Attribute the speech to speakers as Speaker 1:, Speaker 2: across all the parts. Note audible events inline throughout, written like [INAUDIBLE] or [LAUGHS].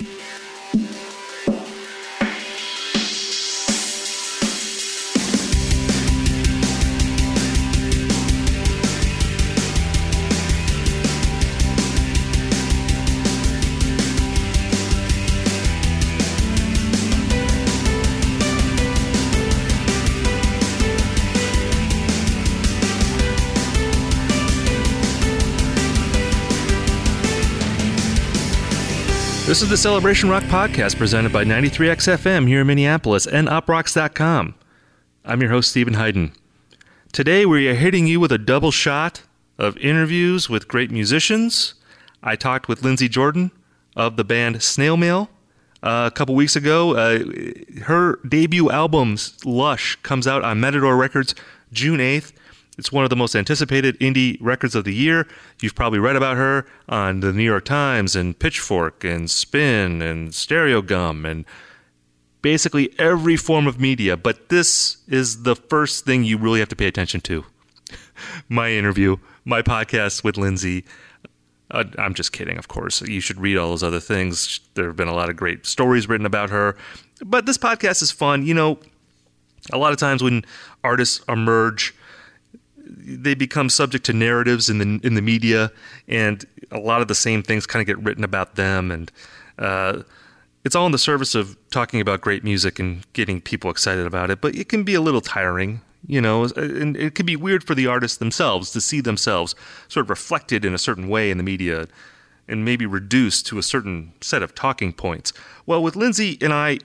Speaker 1: Yeah. The Celebration Rock podcast presented by 93XFM here in Minneapolis and uproxx.com. I'm your host, Steven Hyden. Today we are hitting you with a double shot of interviews with great musicians. I talked with Lindsey Jordan of the band Snail Mail uh, a couple weeks ago. Uh, her debut album, Lush, comes out on Matador Records June 8th. It's one of the most anticipated indie records of the year. You've probably read about her on the New York Times and Pitchfork and Spin and Stereogum and basically every form of media. But this is the first thing you really have to pay attention to. [LAUGHS] my interview, my podcast with Lindsey. Uh, I'm just kidding, of course. You should read all those other things. There have been a lot of great stories written about her. But this podcast is fun. You know, a lot of times when artists emerge, they become subject to narratives in the in the media, and a lot of the same things kind of get written about them, and uh, it's all in the service of talking about great music and getting people excited about it. But it can be a little tiring, you know, and it can be weird for the artists themselves to see themselves sort of reflected in a certain way in the media, and maybe reduced to a certain set of talking points. Well, with Lindsey and I,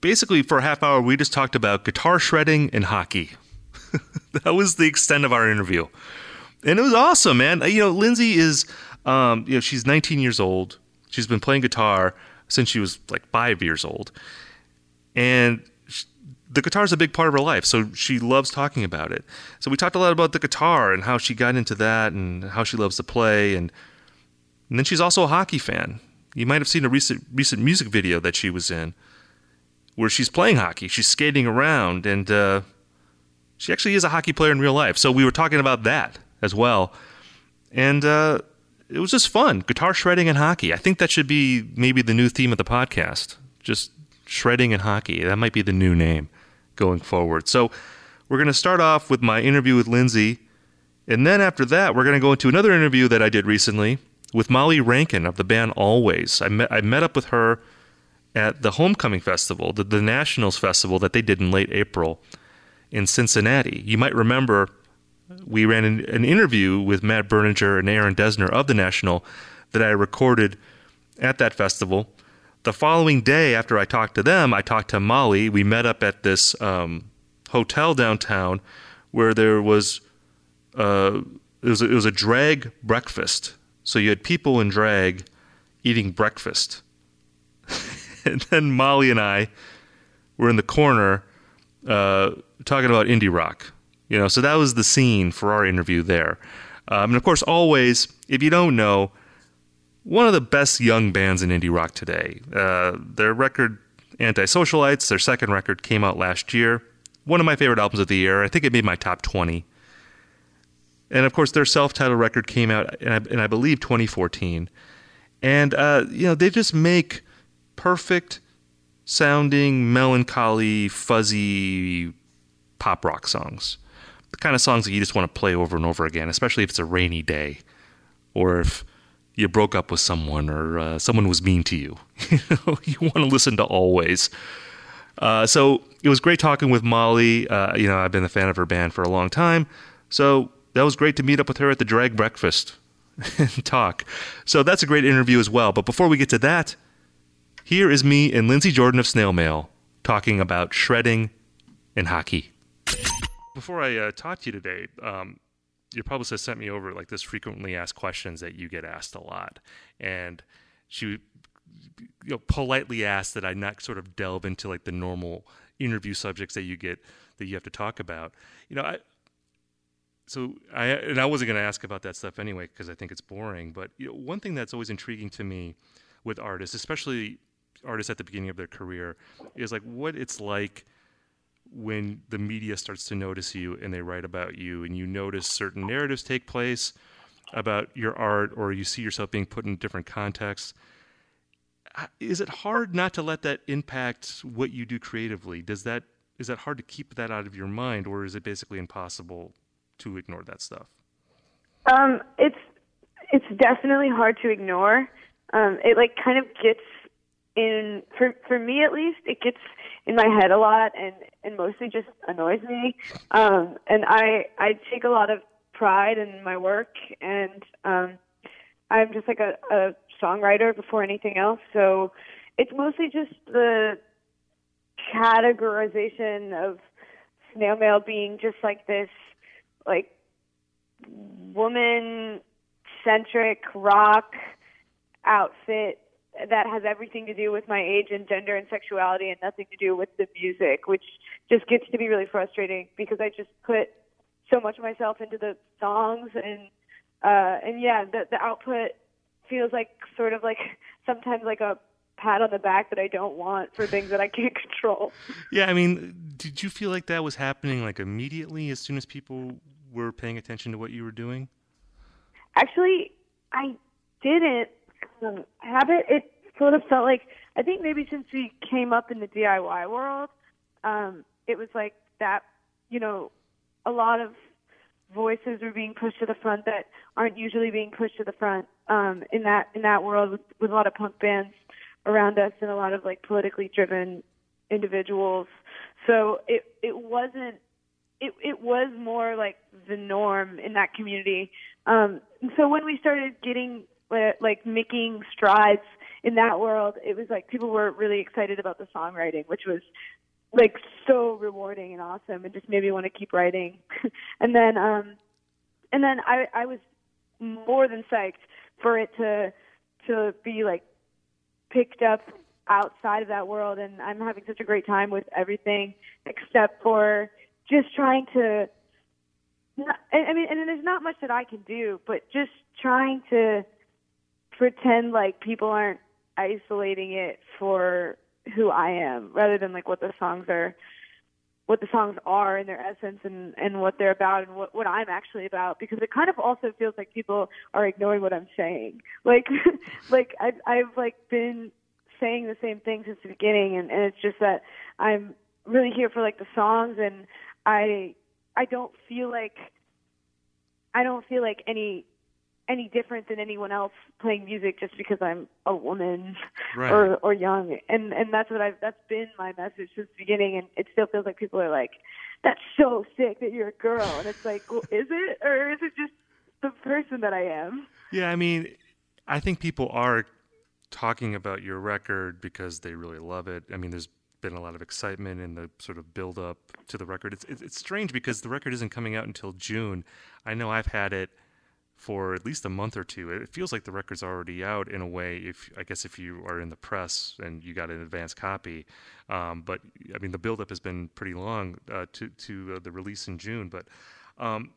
Speaker 1: basically for a half hour, we just talked about guitar shredding and hockey. [LAUGHS] that was the extent of our interview, and it was awesome, man. You know, Lindsey is, um, you know, she's 19 years old. She's been playing guitar since she was like five years old, and she, the guitar is a big part of her life. So she loves talking about it. So we talked a lot about the guitar and how she got into that and how she loves to play, and, and then she's also a hockey fan. You might have seen a recent recent music video that she was in, where she's playing hockey. She's skating around and. Uh, she actually is a hockey player in real life. So we were talking about that as well. And uh, it was just fun guitar shredding and hockey. I think that should be maybe the new theme of the podcast. Just shredding and hockey. That might be the new name going forward. So we're going to start off with my interview with Lindsey. And then after that, we're going to go into another interview that I did recently with Molly Rankin of the band Alvvays. I met, I met up with her at the Homecoming Festival, the, the National's Festival that they did in late April in Cincinnati. You might remember we ran an, an interview with Matt Berninger and Aaron Dessner of the National that I recorded at that festival. The following day, after I talked to them, I talked to Molly. We met up at this um, hotel downtown where there was uh, it was a, it was a drag breakfast. So you had people in drag eating breakfast, [LAUGHS] and then Molly and I were in the corner uh, talking about indie rock. You know, so that was the scene for our interview there. Um, and of course, Alvvays, if you don't know, one of the best young bands in indie rock today. Uh, their record, Antisocialites, their second record, came out last year. One of my favorite albums of the year. I think it made my top 20. And of course, their self titled record came out in, in, I believe, 2014. And, uh, you know, they just make perfect sounding, melancholy, fuzzy pop rock songs. The kind of songs that you just want to play over and over again, especially if it's a rainy day or if you broke up with someone or uh, someone was mean to you. [LAUGHS] you want to listen to Alvvays. Uh, so it was great talking with Molly. Uh, you know, I've been a fan of her band for a long time. So that was great to meet up with her at the drag breakfast and [LAUGHS] talk. So that's a great interview as well. But before we get to that, here is me and Lindsey Jordan of Snail Mail talking about shredding and hockey before I uh, talk to you today, um, your publicist sent me over like this frequently asked questions that you get asked a lot, and she you know, politely asked that I not sort of delve into like the normal interview subjects that you get that you have to talk about. You know, I so I and I wasn't going to ask about that stuff anyway because I think it's boring. But you know, one thing that's always intriguing to me with artists, especially artists at the beginning of their career, is like what it's like when the media starts to notice you and they write about you and you notice certain narratives take place about your art or you see yourself being put in different contexts is it hard not to let that impact what you do creatively? Does that is that hard to keep that out of your mind, or is it basically impossible to ignore that stuff?
Speaker 2: Um, it's it's definitely hard to ignore. Um, it like kind of gets in for for me at least. It gets in my head a lot, and and mostly just annoys me. Um, and I I take a lot of pride in my work, and um, I'm just like a, a songwriter before anything else. So it's mostly just the categorization of snail mail being just like this, like woman centric rock outfit that has everything to do with my age and gender and sexuality and nothing to do with the music, which just gets to be really frustrating because I just put so much of myself into the songs and uh and yeah, the the output feels like sort of like [LAUGHS] sometimes like a pat on the back that I don't want for things that I can't [LAUGHS] control.
Speaker 1: Yeah, I mean, did you feel like that was happening like immediately as soon as people were paying attention to what you were doing?
Speaker 2: Actually, I didn't um, have it. Sort of felt like I think maybe since we came up in the DIY world, um, it was like that. You know, a lot of voices were being pushed to the front that aren't usually being pushed to the front um, in that in that world with, with a lot of punk bands around us and a lot of like politically driven individuals. So it it wasn't it it was more like the norm in that community. Um, so when we started getting like making strides in that world, it was like people were really excited about the songwriting, which was like so rewarding and awesome, and just made me want to keep writing. [LAUGHS] and then um, and then I I was more than psyched for it to to be like picked up outside of that world and I'm having such a great time with everything except for just trying to I mean and there's not much that I can do but just trying to pretend like people aren't isolating it for who I am rather than like what the songs are what the songs are in their essence and and what they're about and what what I'm actually about because it kind of also feels like people are ignoring what I'm saying. Like [LAUGHS] like I've I've like been saying the same thing since the beginning and, and it's just that I'm really here for like the songs and I I don't feel like I don't feel like any any different than anyone else playing music just because I'm a woman [LAUGHS]
Speaker 1: right.
Speaker 2: or or young. And and that's what I've that's been my message since the beginning. And it still feels like people are like, "That's so sick that you're a girl," and it's like, well, is it or is it just the person that I am?
Speaker 1: Yeah, I mean, I think people are talking about your record because they really love it. I mean, there's been a lot of excitement in the sort of build up to the record. It's, it's, it's strange because the record isn't coming out until June. I know I've had it for at least a month or two. It feels like the record's already out in a way. If I guess if you are in the press and you got an advance copy, um, but I mean the buildup has been pretty long uh, to to uh, the release in June. But um,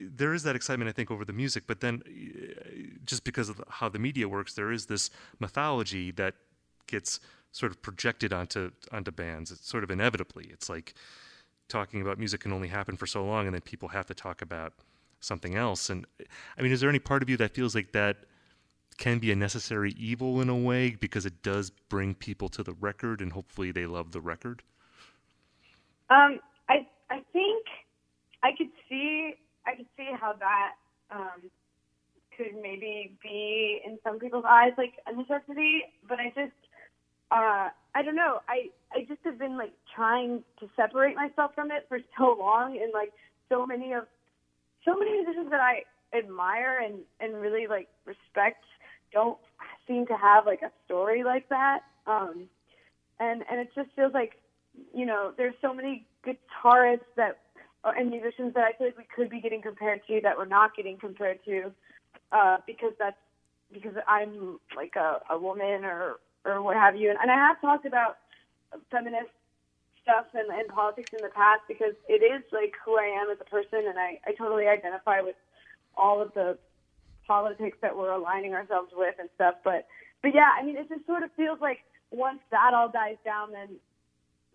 Speaker 1: there is that excitement, I think, over the music. But then, uh, just because of how the media works, there is this mythology that gets sort of projected onto onto bands. It's sort of inevitably. It's like talking about music can only happen for so long, and then people have to talk about something else. And I mean, is there any part of you that feels like that can be a necessary evil in a way because it does bring people to the record and hopefully they love the record?
Speaker 2: Um, I I think I could see I could see how that um, could maybe be in some people's eyes like a necessity, but I just uh, I don't know. I I just have been like trying to separate myself from it for so long, and like so many of so many musicians that I admire and and really like respect don't seem to have like a story like that. Um, and and it just feels like you know there's so many guitarists that uh, and musicians that I feel like we could be getting compared to that we're not getting compared to uh, because that's because I'm like a, a woman or or what have you. And, and I have talked about feminist stuff and, and politics in the past because it is like who I am as a person, and I, I totally identify with all of the politics that we're aligning ourselves with and stuff. But but yeah, I mean, it just sort of feels like once that all dies down, then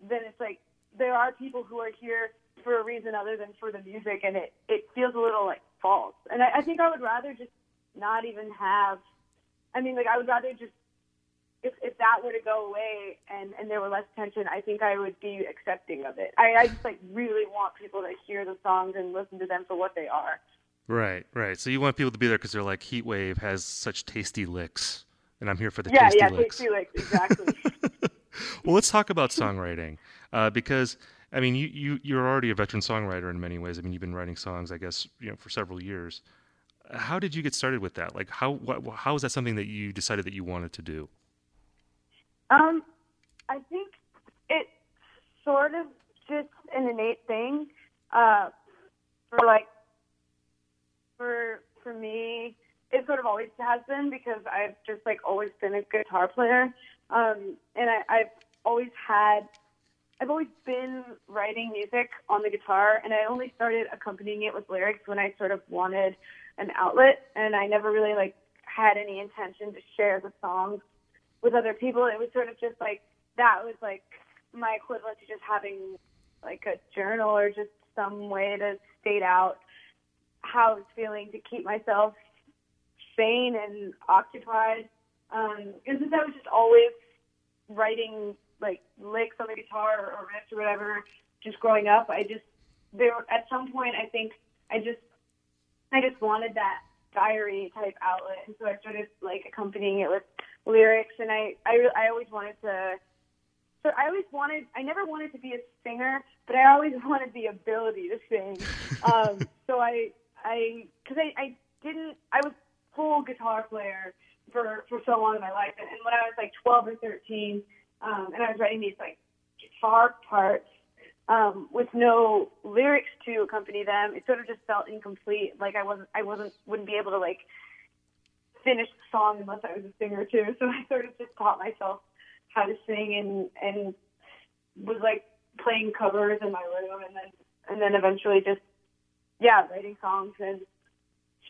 Speaker 2: then it's like there are people who are here for a reason other than for the music, and it it feels a little like false. And I, I think I would rather just not even have. I mean, like I would rather just if if that were to go away and and there were less tension, I think I would be accepting of it. I, I just like really want people to hear the songs and listen to them for what they are.
Speaker 1: Right, right. So you want people to be there because they're like Heatwave has such tasty licks, and I'm here for the
Speaker 2: yeah,
Speaker 1: tasty
Speaker 2: yeah,
Speaker 1: licks.
Speaker 2: tasty licks, exactly. [LAUGHS]
Speaker 1: well, let's talk about songwriting uh, because I mean, you, you you're already a veteran songwriter in many ways. I mean, you've been writing songs, I guess, you know, for several years. How did you get started with that? Like, how what, how is that something that you decided that you wanted to do?
Speaker 2: Um, I think it's sort of just an innate thing. Uh, for like, for for me, it sort of always has been because I've just like always been a guitar player, um, and I, I've always had I've always been writing music on the guitar, and I only started accompanying it with lyrics when I sort of wanted an outlet, and I never really like had any intention to share the songs with other people. It was sort of just like that was like my equivalent to just having like a journal or just some way to state out how I was feeling to keep myself sane and occupied. Um, and since I was just always writing like licks on the guitar or, or riffs or whatever, just growing up, I just there at some point I think I just I just wanted that diary type outlet, and so I started like accompanying it with lyrics, and I I I always wanted to. So I always wanted. I never wanted to be a singer, but I always [LAUGHS] wanted the ability to sing. Um, [LAUGHS] so I I because I I didn't. I was full guitar player for for so long in my life, and, and when I was like 12 or 13 um, and I was writing these like guitar parts um, with no lyrics to accompany them. It sort of just felt incomplete. Like I wasn't, I wasn't, wouldn't be able to like finish the song unless I was a singer too. [LAUGHS] So I sort of just taught myself how to sing and and was like playing covers in my room, and then and then eventually just yeah, writing songs and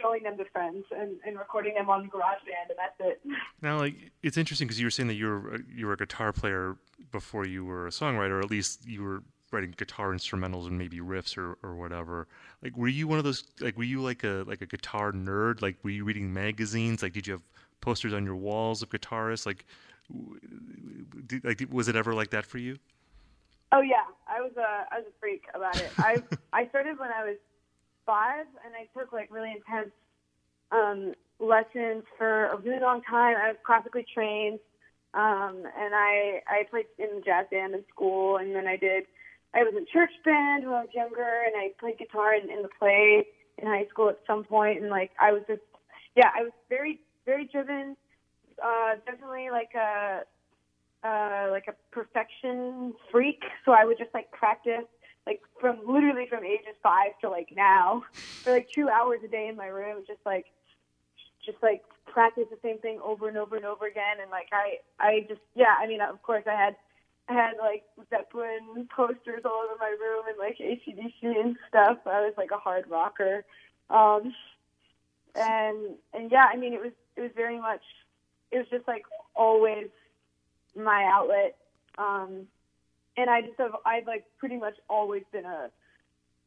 Speaker 2: showing them to friends and, and recording them on GarageBand, and that's it. [LAUGHS]
Speaker 1: Now, like it's interesting because you were saying that you were you were a guitar player before you were a songwriter, or at least you were writing guitar instrumentals and maybe riffs or, or whatever. Like, were you one of those? Like, were you like a like a guitar nerd? Like, were you reading magazines? Like, did you have posters on your walls of guitarists? Like, did, like was it ever like that for you?
Speaker 2: Oh yeah, I was a I was a freak about it. I [LAUGHS] I started when I was five, and I took like really intense um, lessons for a really long time. I was classically trained, um, and I I played in the jazz band in school, and then I did. I was in church band when I was younger, and I played guitar in, in the play in high school at some point, and like I was just, yeah, I was very very driven. Uh, definitely like a uh, like a perfection freak, so I would just like practice like from literally from ages five to like now for like two hours a day in my room, just like just like practice the same thing over and over and over again. And like I I just yeah, I mean of course I had I had like Zeppelin posters all over my room and like ACDC and stuff. I was like a hard rocker. Um and and yeah, I mean it was it was very much it was just like always my outlet. Um and I just have I've like pretty much always been a,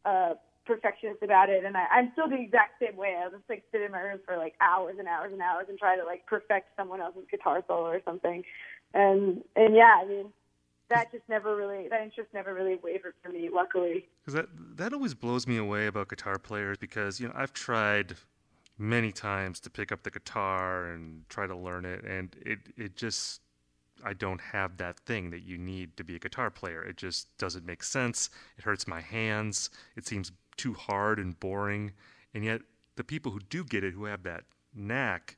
Speaker 2: a perfectionist about it, and I, I'm still the exact same way. I'll just like sit in my room for like hours and hours and hours and try to like perfect someone else's guitar solo or something, and and yeah, I mean that just never really that interest never really wavered for me, luckily.
Speaker 1: Because that that always blows me away about guitar players because you know I've tried many times to pick up the guitar and try to learn it, and it it just I don't have that thing that you need to be a guitar player. It just doesn't make sense. It hurts my hands. It seems too hard and boring. And yet, the people who do get it, who have that knack,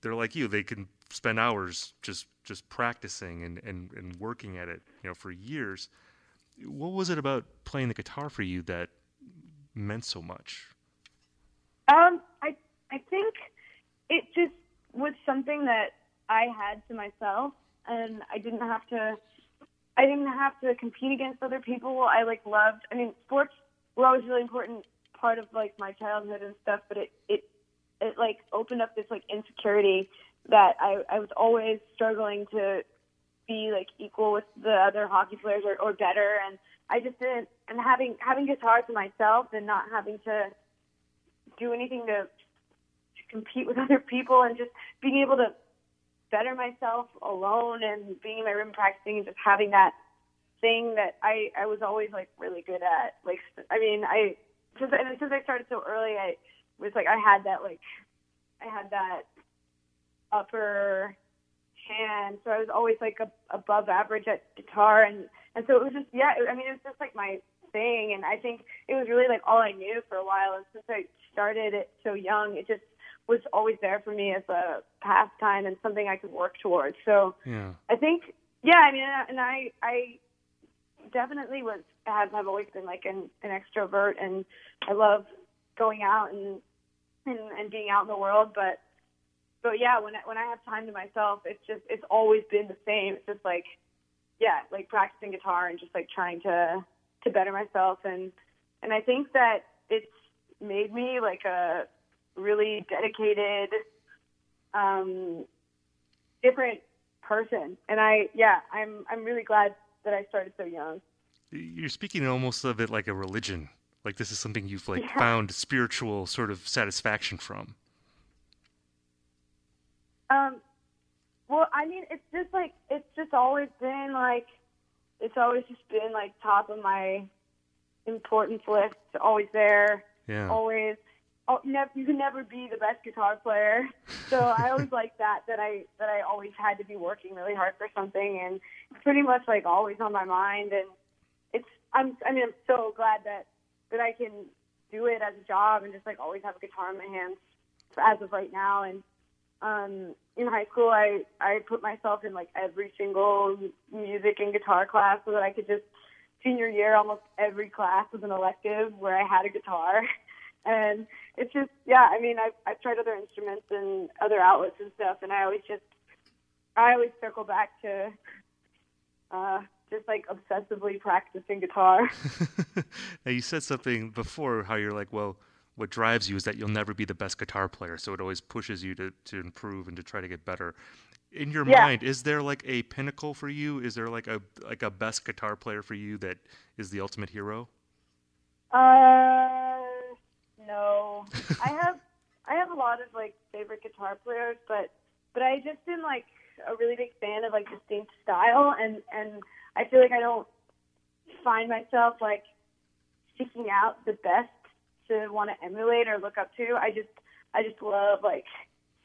Speaker 1: they're like you. They can spend hours just just practicing and, and, and working at it, you know, for years. What was it about playing the guitar for you that meant so much?
Speaker 2: Um, I I think it just was something that I had to myself and I didn't have to. I didn't have to compete against other people. I like loved. I mean, sports were always really important part of like my childhood and stuff, but it it it like opened up this like insecurity that I I was always struggling to be like equal with the other hockey players or, or better, and I just didn't. And having having guitar to myself and not having to do anything to to compete with [LAUGHS] other people and just being able to better myself alone and being in my room practicing and just having that thing that I I was always like really good at. Like I mean I since I, since I started so early, I was like I had that like I had that upper hand, so I was always like a, above average at guitar, and and so it was just yeah. I mean, it was just like my thing, and I think it was really like all I knew for a while. And since I started it so young, it just was always there for me as a pastime and something I could work towards. So
Speaker 1: Yeah.
Speaker 2: I think yeah. I mean, and I I definitely was have have always been like an an extrovert, and I love going out and and, and being out in the world, but but yeah, when I, when I have time to myself, it's just it's always been the same. It's just like yeah, like practicing guitar and just like trying to to better myself and and I think that it's made me like a really dedicated um different person. And I yeah, I'm I'm really glad that I started so young.
Speaker 1: You're speaking almost of it like a religion. Like this is something you've like
Speaker 2: Yeah.
Speaker 1: found spiritual sort of satisfaction from.
Speaker 2: Um, well, I mean, it's just like it's just always been like it's always just been like top of my importance list. Always there.
Speaker 1: Yeah.
Speaker 2: Always. Oh, never, you can never be the best guitar player. [LAUGHS] So I always like that that I that I always had to be working really hard for something, and it's pretty much like always on my mind. And it's I'm I mean I'm so glad that that I can do it as a job and just like always have a guitar in my hands as of right now. And um, in high school, I I put myself in like every single music and guitar class so that I could just senior year almost every class was an elective where I had a guitar, [LAUGHS] and it's just yeah. I mean, I've I've tried other instruments and other outlets and stuff, and I always just I always circle back to uh, just like obsessively practicing guitar. [LAUGHS]
Speaker 1: now you said something before how you're like, well, what drives you is that you'll never be the best guitar player, so it always pushes you to, to improve and to try to get better. In your
Speaker 2: Yeah.
Speaker 1: mind, is there like a pinnacle for you? Is there like a like a best guitar player for you that is the ultimate hero?
Speaker 2: Uh, no. [LAUGHS] I have I have a lot of like favorite guitar players, but but I just am like a really big fan of like distinct style, and and I feel like I don't find myself like seeking out the best to want to emulate or look up to. I just I just love like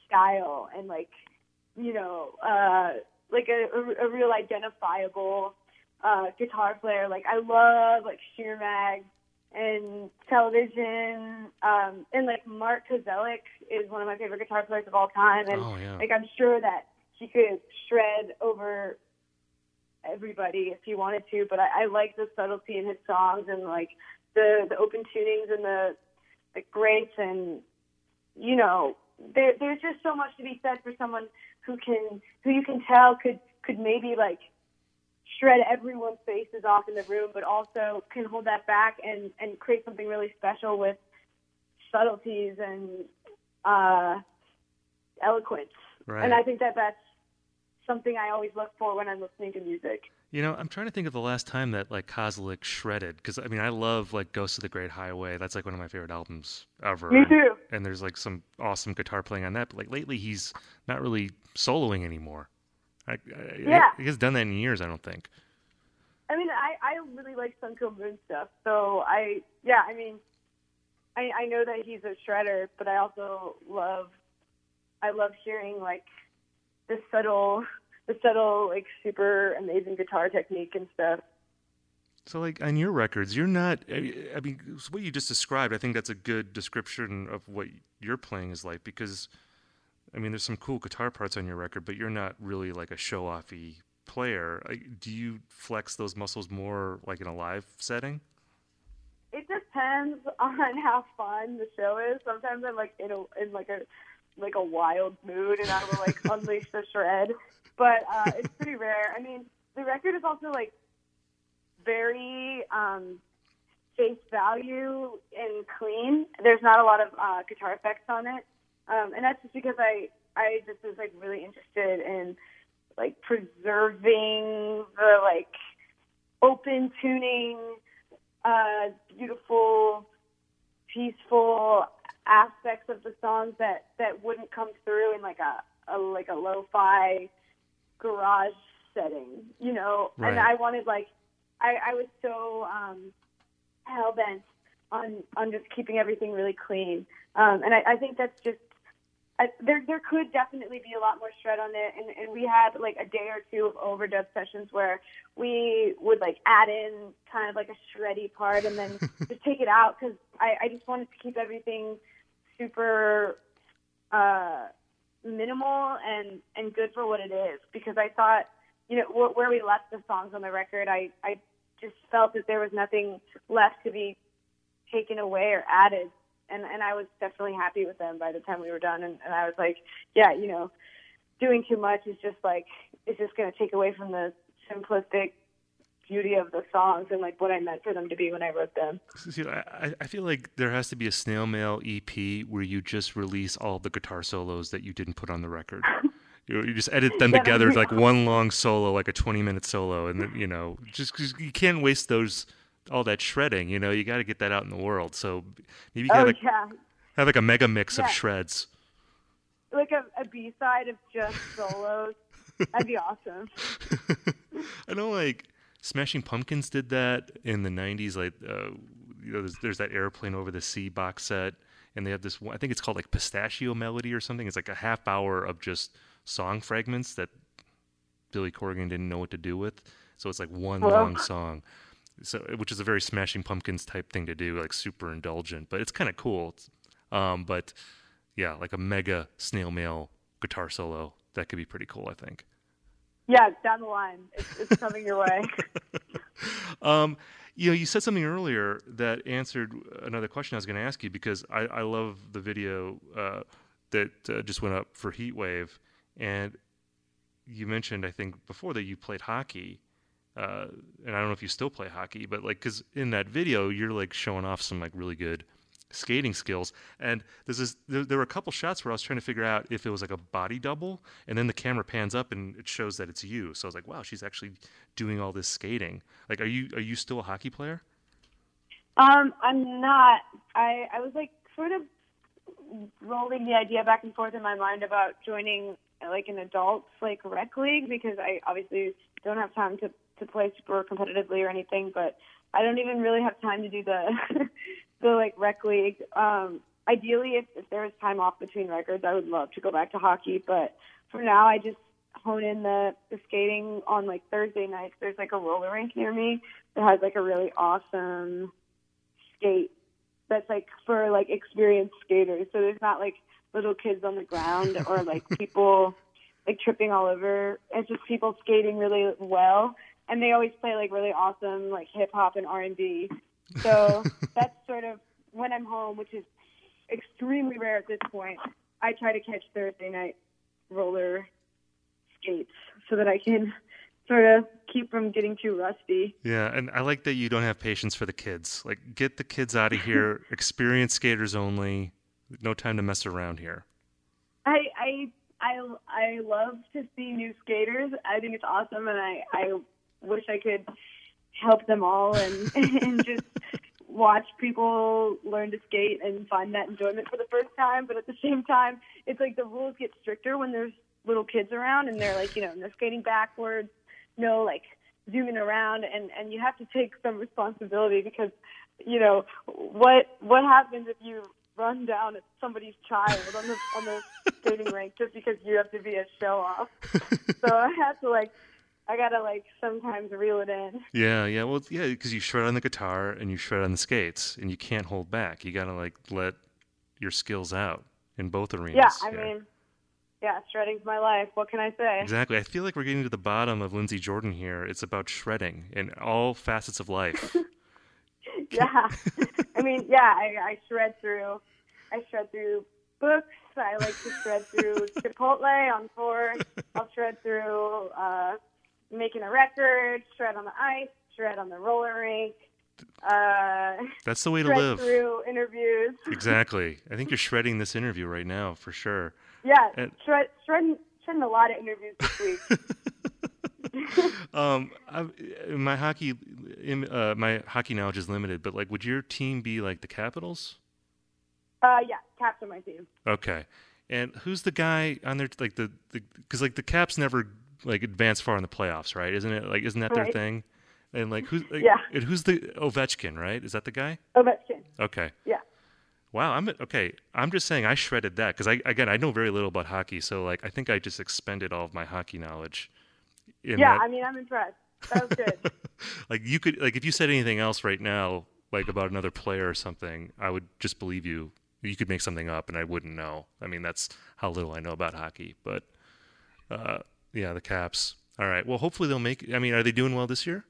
Speaker 2: style and like you know uh like a, a, a real identifiable uh guitar player. Like I love like Sheer Mag and television. Um, and like Mark Kozelek is one of my favorite guitar players of all time, and
Speaker 1: oh yeah.
Speaker 2: like I'm sure that he could shred over everybody if he wanted to. But I, I like the subtlety in his songs and like the the open tunings and the the grace and you know there there's just so much to be said for someone who can who you can tell could could maybe like shred everyone's faces off in the room, but also can hold that back and and create something really special with subtleties and uh, eloquence.
Speaker 1: right.
Speaker 2: And I think that that's something I always look for when I'm listening to music.
Speaker 1: You know, I'm trying to think of the last time that like Kozelek shredded because I mean I love like Ghost of the Great Highway. That's like one of my favorite albums ever.
Speaker 2: Me
Speaker 1: and,
Speaker 2: too.
Speaker 1: and there's like some awesome guitar playing on that. But like lately, he's not really soloing anymore. I, I,
Speaker 2: Yeah.
Speaker 1: he hasn't done that in years. I don't think.
Speaker 2: I mean, I I really like Sun Kil Moon stuff. So I yeah, I mean, I I know that he's a shredder, but I also love I love hearing like the subtle subtle like super amazing guitar technique and stuff.
Speaker 1: So like on your records, you're not. I mean, what you just described, I think that's a good description of what your playing is like because. I mean, there's some cool guitar parts on your record, but you're not really like a show-offy player. Do you flex those muscles more like in a live setting?
Speaker 2: It depends on how fun the show is. Sometimes I'm like in a in like a like a wild mood and I will like [LAUGHS] unleash the shred. But uh, it's pretty rare. I mean, the record is also like very um, face value and clean. There's not a lot of uh, guitar effects on it, um, and that's just because I I just was like really interested in like preserving the like open tuning, uh, beautiful, peaceful aspects of the songs that that wouldn't come through in like a a like a lo-fi garage setting, you know.
Speaker 1: Right.
Speaker 2: And I wanted like I, I was so um, hell bent on on just keeping everything really clean, um, and I, I think that's just I, there. There could definitely be a lot more shred on it, and, and we had like a day or two of overdub sessions where we would like add in kind of like a shreddy part, and then [LAUGHS] just take it out because I, I just wanted to keep everything super uh, minimal and and good for what it is. Because I thought you know wh- where we left the songs on the record I I just felt that there was nothing left to be taken away or added. And and I was definitely happy with them by the time we were done. And, and I was like yeah you know doing too much is just like it's just going to take away from the simplistic beauty of the songs and like what I meant for them to be when I wrote them.
Speaker 1: See, I, I feel like there has to be a snail mail EP where you just release all the guitar solos that you didn't put on the record. [LAUGHS] you, you just edit them
Speaker 2: Yeah,
Speaker 1: together like one long solo, like a 20 minute solo. And then, you know, just 'cause you can't waste those, all that shredding, you know, you got to get that out in the world. So maybe you
Speaker 2: Oh
Speaker 1: have, like,
Speaker 2: yeah,
Speaker 1: have like a mega mix of shreds.
Speaker 2: like a, a B side of just [LAUGHS] solos. That'd be awesome. [LAUGHS]
Speaker 1: I know, like Smashing Pumpkins did that in the '90s. Like, uh, you know, there's, there's that Airplane Over the Sea box set, and they have this. one I think it's called like Pistachio Melody or something. It's like a half hour of just song fragments that Billy Corgan didn't know what to do with. So it's like one
Speaker 2: Well.
Speaker 1: long song. So, which is a very Smashing Pumpkins type thing to do, like super indulgent, but it's kind of cool. Um, but yeah, like a mega snail mail guitar solo that could be pretty cool. I think.
Speaker 2: Yeah, down the line, it's, it's coming your way. [LAUGHS]
Speaker 1: Um, you know, you said something earlier that answered another question I was going to ask you because I, I love the video uh, that uh, just went up for Heatwave, and you mentioned I think before that you played hockey, uh, and I don't know if you still play hockey, but like because in that video you're like showing off some like really good skating skills, and there's this there, there were a couple shots where I was trying to figure out if it was like a body double, and then the camera pans up and it shows that it's you. So I was like, wow, she's actually doing all this skating. Like, are you are you still a hockey player?
Speaker 2: Um, I'm not. I I was like sort of rolling the idea back and forth in my mind about joining like an adults like rec league because I obviously don't have time to to play super competitively or anything, but I don't even really have time to do the [LAUGHS] the like rec league. Um, ideally, if if there was time off between records, I would love to go back to hockey, but for now, I just hone in the, the skating on like Thursday nights. There's like a roller rink near me that has like a really awesome skate that's like for like experienced skaters. So there's not like little kids on the ground or like [LAUGHS] people like tripping all over. It's just people skating really well, and they always play like really awesome like hip hop and R and B. So [LAUGHS] that's sort of when I'm home, which is extremely rare at this point. I try to catch Thursday night roller skates so that I can sort of keep from getting too rusty.
Speaker 1: Yeah, and I like that you don't have patience for the kids. Like, get the kids out of [LAUGHS] here. Experienced skaters only. No time to mess around here.
Speaker 2: I I I I love to see new skaters. I think it's awesome, and I I wish I could help them all and [LAUGHS] and just watch people learn to skate and find that enjoyment for the first time. But at the same time, it's like the rules get stricter when there's little kids around, and they're like you know they're skating backwards, no like zooming around, and and you have to take some responsibility because you know what what happens if you run down at somebody's child on the on the skating rink just because you have to be a show off. [LAUGHS] So I have to like I gotta like sometimes reel it in.
Speaker 1: Yeah, yeah. Well, yeah, because you shred on the guitar and you shred on the skates, and you can't hold back. You gotta like let your skills out in both arenas.
Speaker 2: Yeah, I mean, yeah, shredding's my life. What can I say?
Speaker 1: Exactly. I feel like we're getting to the bottom of Lindsey Jordan here. It's about shredding in all facets of life. [LAUGHS]
Speaker 2: yeah, [LAUGHS] I mean, yeah, I, I shred through. I shred through books. I like to shred through [LAUGHS] Chipotle on tour. I'll shred through uh, making a record. Shred on the ice. Shred on the roller rink. Uh,
Speaker 1: That's the way to live.
Speaker 2: through interviews. [LAUGHS]
Speaker 1: Exactly. I think you're shredding this interview right now for sure.
Speaker 2: Yeah,
Speaker 1: And-
Speaker 2: shred, shredding, shredding a lot of interviews this week. [LAUGHS] [LAUGHS]
Speaker 1: Um, I, my hockey, uh, my hockey knowledge is limited, but like, would your team be like the Capitals?
Speaker 2: uh, yeah, captain my team.
Speaker 1: Okay. And who's the guy on there? Like the because like the Caps never like advance far in the playoffs, right? Isn't it like isn't that their
Speaker 2: Right.
Speaker 1: thing? And like who's like,
Speaker 2: Yeah.
Speaker 1: who's the Ovechkin, right? Is that the guy?
Speaker 2: Ovechkin.
Speaker 1: Okay.
Speaker 2: Yeah.
Speaker 1: Wow, I'm okay. I'm just saying I shredded that because I again I know very little about hockey, so like I think I just expended all of my hockey knowledge. In
Speaker 2: Yeah,
Speaker 1: that.
Speaker 2: I mean, I'm impressed. That was good. [LAUGHS]
Speaker 1: like you could like if you said anything else right now, like about another player or something, I would just believe you. You could make something up and I wouldn't know. I mean, that's how little I know about hockey. But uh, yeah, the Caps. All right. Well, hopefully they'll make. I mean, are they doing well this year?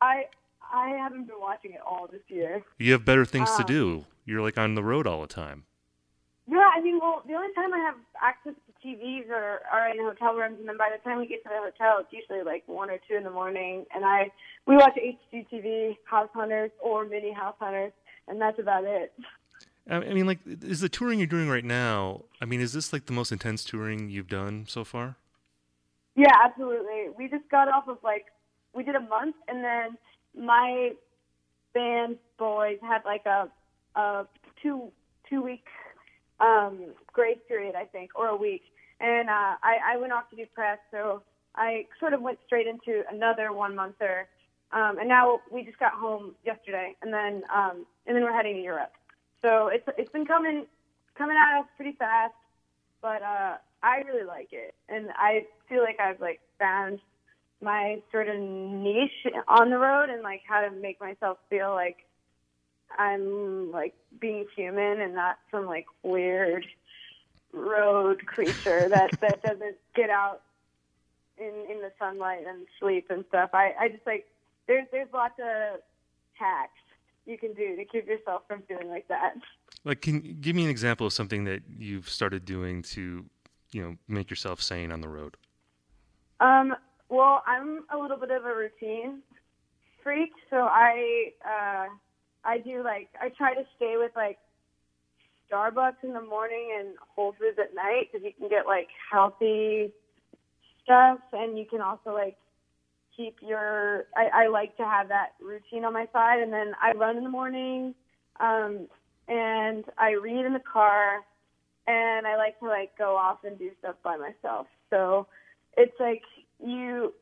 Speaker 2: I I haven't been watching it all this year.
Speaker 1: You have better things to
Speaker 2: Um,
Speaker 1: do. You're like on the road all the time.
Speaker 2: Yeah, I mean, well, the only time I have access to TVs are, are in hotel rooms, and then by the time we get to the hotel, it's usually like one or two in the morning. And I we watch HGTV, House Hunters, or Mini House Hunters, and that's about it.
Speaker 1: I I mean, like, is the touring you're doing right now? I mean, is this like the most intense touring you've done so far?
Speaker 2: Yeah, absolutely. We just got off of like we did a month, and then my band boys had like a a two two week um, grace period, I think, or a week, and uh, I I went off to do press, so I sort of went straight into another one monther, um, and now we just got home yesterday, and then um, and then we're heading to Europe. So it's it's been coming coming at us pretty fast, but uh, I really like it, and I feel like I've like found my sort of niche on the road and like how to make myself feel like I'm like being human and not some like weird road creature that [LAUGHS] that doesn't get out in in the sunlight and sleep and stuff. I I just like there's there's lots of hacks you can do to keep yourself from feeling like that.
Speaker 1: Like, can give me an example of something that you've started doing to, you know, make yourself sane on the road?
Speaker 2: Um, well, I'm a little bit of a routine freak, so I uh, I do like I try to stay with like Starbucks in the morning and Whole Foods at night because you can get like healthy stuff, and you can also like keep your. I, I like to have that routine on my side, and then I run in the morning, um, and I read in the car, and I like to like go off and do stuff by myself. So it's like you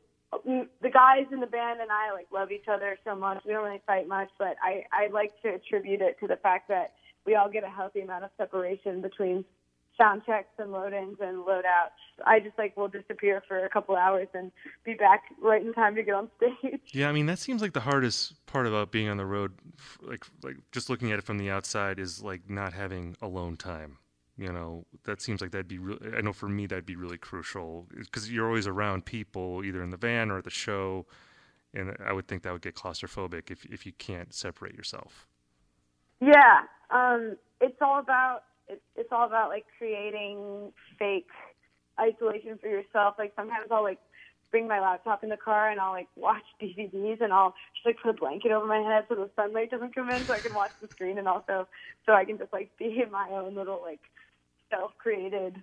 Speaker 2: the guys in the band and I like love each other so much. We don't really fight much, but I I like to attribute it to the fact that we all get a healthy amount of separation between sound checks and load-ins and load-outs. I just like will disappear for a couple hours and be back right in time to get on stage.
Speaker 1: Yeah, I mean, that seems like the hardest part about being on the road. Like, like just looking at it from the outside is like not having alone time. You know, that seems like that'd be. Re- I know for me that'd be really crucial because you're always around people, either in the van or at the show, and I would think that would get claustrophobic if if you can't separate yourself.
Speaker 2: Yeah, um, it's all about it, it's all about like creating fake isolation for yourself. Like sometimes I'll like bring my laptop in the car and I'll like watch [LAUGHS] DVDs and I'll just like put a blanket over my head so the sunlight doesn't come in so I can watch the screen and also so I can just like be in [LAUGHS] my own little like self-created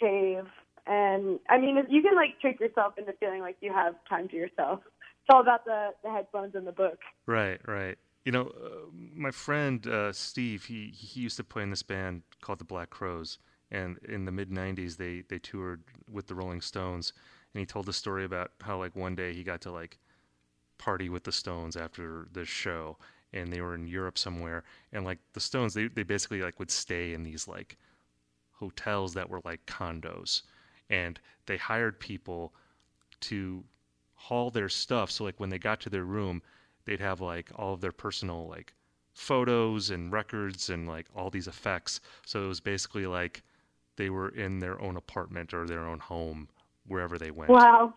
Speaker 2: cave. And I mean, you can like trick yourself into feeling like you have time to yourself. It's all about the the headphones and the book.
Speaker 1: Right, right. You know, uh, my friend uh, Steve, he he used to play in this band called the Black Crowes, and in the mid '90s, they they toured with the Rolling Stones, and he told the story about how like one day he got to like party with the Stones after the show, and they were in Europe somewhere, and like the Stones, they they basically like would stay in these like hotels that were like condos, and they hired people to haul their stuff. So like when they got to their room, they'd have like all of their personal like photos and records and like all these effects. So it was basically like they were in their own apartment or their own home wherever they went.
Speaker 2: Wow,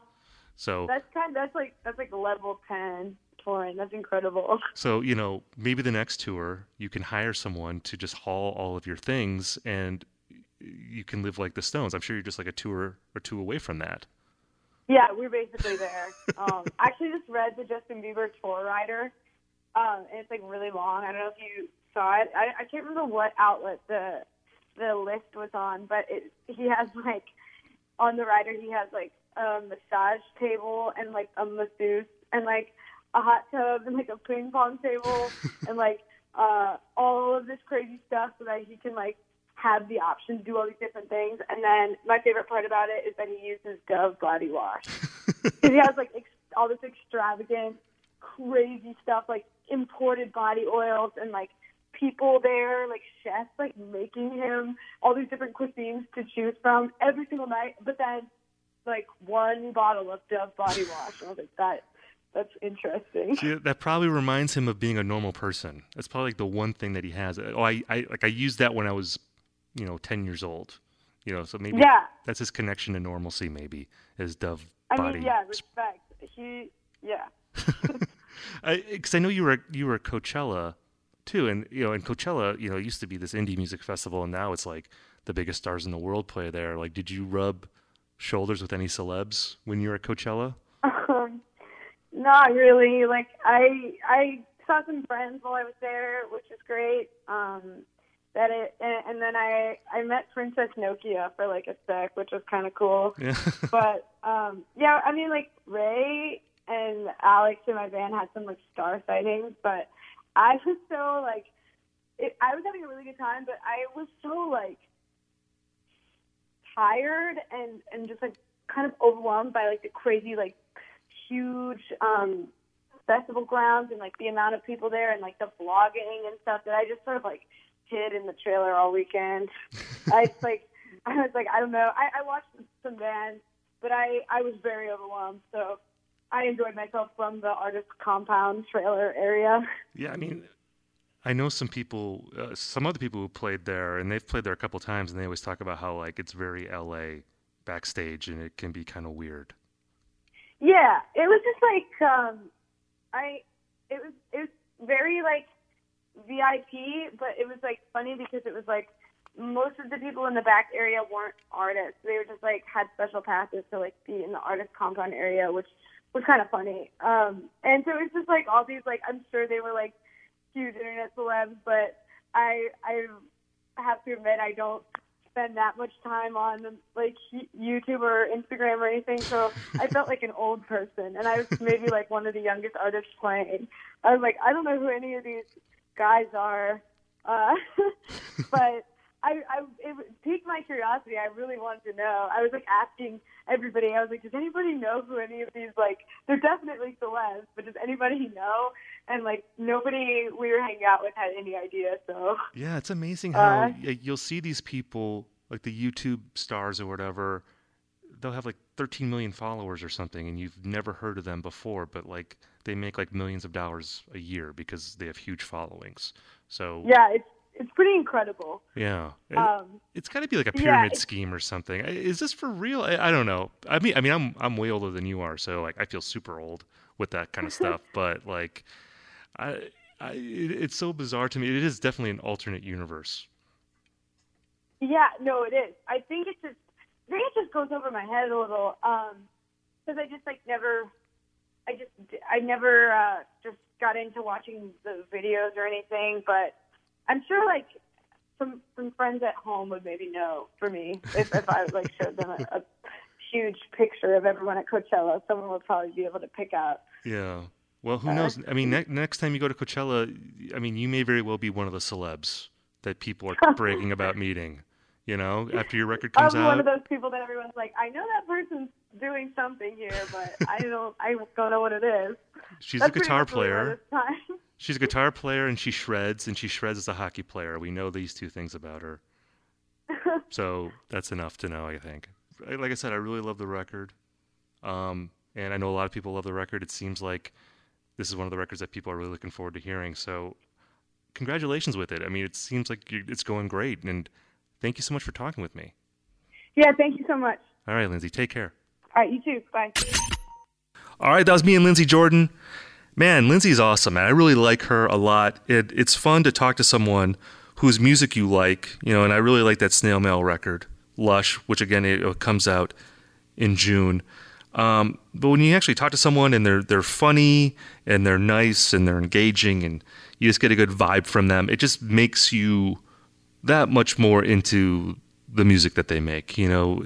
Speaker 1: So
Speaker 2: that's kind of, that's like that's like level ten touring. That's incredible. [LAUGHS]
Speaker 1: so you know maybe the next tour you can hire someone to just haul all of your things and you can live like the Stones. I'm sure you're just like a tour or two away from that.
Speaker 2: Yeah, we're basically there. Um, I [LAUGHS] actually just read the Justin Bieber tour rider, um, and it's like really long. I don't know if you saw it. I, I can't remember what outlet the the list was on, but it, he has [LAUGHS] like on the rider he has like a massage table and like a masseuse and like a hot tub and like a ping pong table [LAUGHS] and like uh all of this crazy stuff so that he can like have the option to do all these different things. And then my favorite part about it is that he uses Dove body wash. [LAUGHS] he has like ex- all this extravagant, crazy stuff like imported body oils and like people there, like chefs, like making him all these different cuisines to choose from every single night. But then, like one bottle of Dove body wash. And I was like, that that's interesting.
Speaker 1: See, that probably reminds him of being a normal person. That's probably like the one thing that he has. Oh, I, I like I used that when I was, you know, ten years old. You know, so maybe
Speaker 2: Yeah.
Speaker 1: that's his connection to normalcy. Maybe his Dove
Speaker 2: I
Speaker 1: body.
Speaker 2: mean, yeah, respect. He, yeah. [LAUGHS] [LAUGHS]
Speaker 1: because I, know you were you were at Coachella too, and you know, and Coachella, you know, it used to be this indie music festival, and now it's like the biggest stars in the world play there. Like, did you rub shoulders with any celebs when you were at Coachella?
Speaker 2: Um, not really. Like I, I saw some friends while I was there, which is great. Um, that it, and, and then I, I met Princess Nokia for like a sec, which was kind of cool. [LAUGHS]
Speaker 1: Yeah.
Speaker 2: but um, yeah, I mean, like Ray and Alex in my band had some like star sightings, but I was so like, it, I was having a really good time, but I was so like tired and and just like kind of overwhelmed by like the crazy like huge um festival grounds and like the amount of people there and like the vlogging and stuff that I just sort of like hid in the trailer all weekend. I [LAUGHS] like I was like I don't know. I, I watched some bands, but I I was very overwhelmed. So I enjoyed myself from the artist compound trailer area.
Speaker 1: Yeah, I mean, I know some people, uh, some other people who played there, and they've played there a couple times, and they always talk about how like it's very LA backstage, and it can be kind of weird.
Speaker 2: Yeah, it was just like um I it was it was very like VIP, but it was like funny because it was like most of the people in the back area weren't artists. They were just like had special passes to like be in the artist compound area, which was kind of funny. Um and so it's just like all these like I'm sure they were like huge internet celebs, but I I have to admit I don't spend that much time on like YouTube or Instagram or anything, so I felt like an old person, and I was maybe like one of the youngest artists playing. I was like, I don't know who any of these guys are, uh, [LAUGHS] but I, I it piqued my curiosity. I really wanted to know. I was like asking everybody. I was like, does anybody know who any of these like? They're definitely celebs, but does anybody know? And like nobody we were hanging out with had any idea. So
Speaker 1: Yeah, it's amazing how y you'll see these people, like the YouTube stars or whatever, they'll have like 13 million followers or something, and you've never heard of them before, but like they make like millions of dollars a year because they have huge followings. So
Speaker 2: yeah, it's it's pretty incredible.
Speaker 1: yeah, It-
Speaker 2: Um,
Speaker 1: it's got to be like a pyramid
Speaker 2: it's-
Speaker 1: scheme or something. Is this for real? I, I don't know. I mean, I mean, I'm I'm way older than you are, so like I feel super old with that kind of stuff. [LAUGHS] But like, I, I it, it's so bizarre to me. It is definitely an alternate universe.
Speaker 2: Yeah, no, it is. I think it's just, I think it just goes over my head a little, um, because I just like never, I just, I never uh, just got into watching the videos or anything. But I'm sure like some some friends at home would maybe know for me if if I like showed them a, a huge picture of everyone at Coachella, someone would probably be able to pick out.
Speaker 1: Yeah. Well, who
Speaker 2: Uh,
Speaker 1: knows? I mean, ne- next time you go to Coachella, I mean, you may very well be one of the celebs that people are [LAUGHS] bragging about meeting. You know, after your record comes
Speaker 2: be
Speaker 1: out.
Speaker 2: one of those people that everyone's like, I know that person's doing something here, but I don't, I don't know what it is.
Speaker 1: She's
Speaker 2: That's
Speaker 1: a guitar
Speaker 2: much what we are
Speaker 1: player. [LAUGHS] She's a guitar player and she shreds and she shreds as a hockey player. We know these two things about her. [LAUGHS] so that's enough to know, I think. Like I said, I really love the record. Um, and I know a lot of people love the record. It seems like this is one of the records that people are really looking forward to hearing. So congratulations with it. I mean, it seems like it's going great. And thank you so much for talking with me.
Speaker 2: yeah, thank you so much.
Speaker 1: All right, Lindsey, take care.
Speaker 2: All right, you too. Bye.
Speaker 1: All right, that was me and Lindsey Jordan. Man, Lindsey's awesome, man. I really like her a lot. It, it's fun to talk to someone whose music you like, you know, and I really like that Snail Mail record, Lush, which again it, it comes out in June. Um, but when you actually talk to someone and they're they're funny and they're nice and they're engaging and you just get a good vibe from them, it just makes you that much more into the music that they make. You know,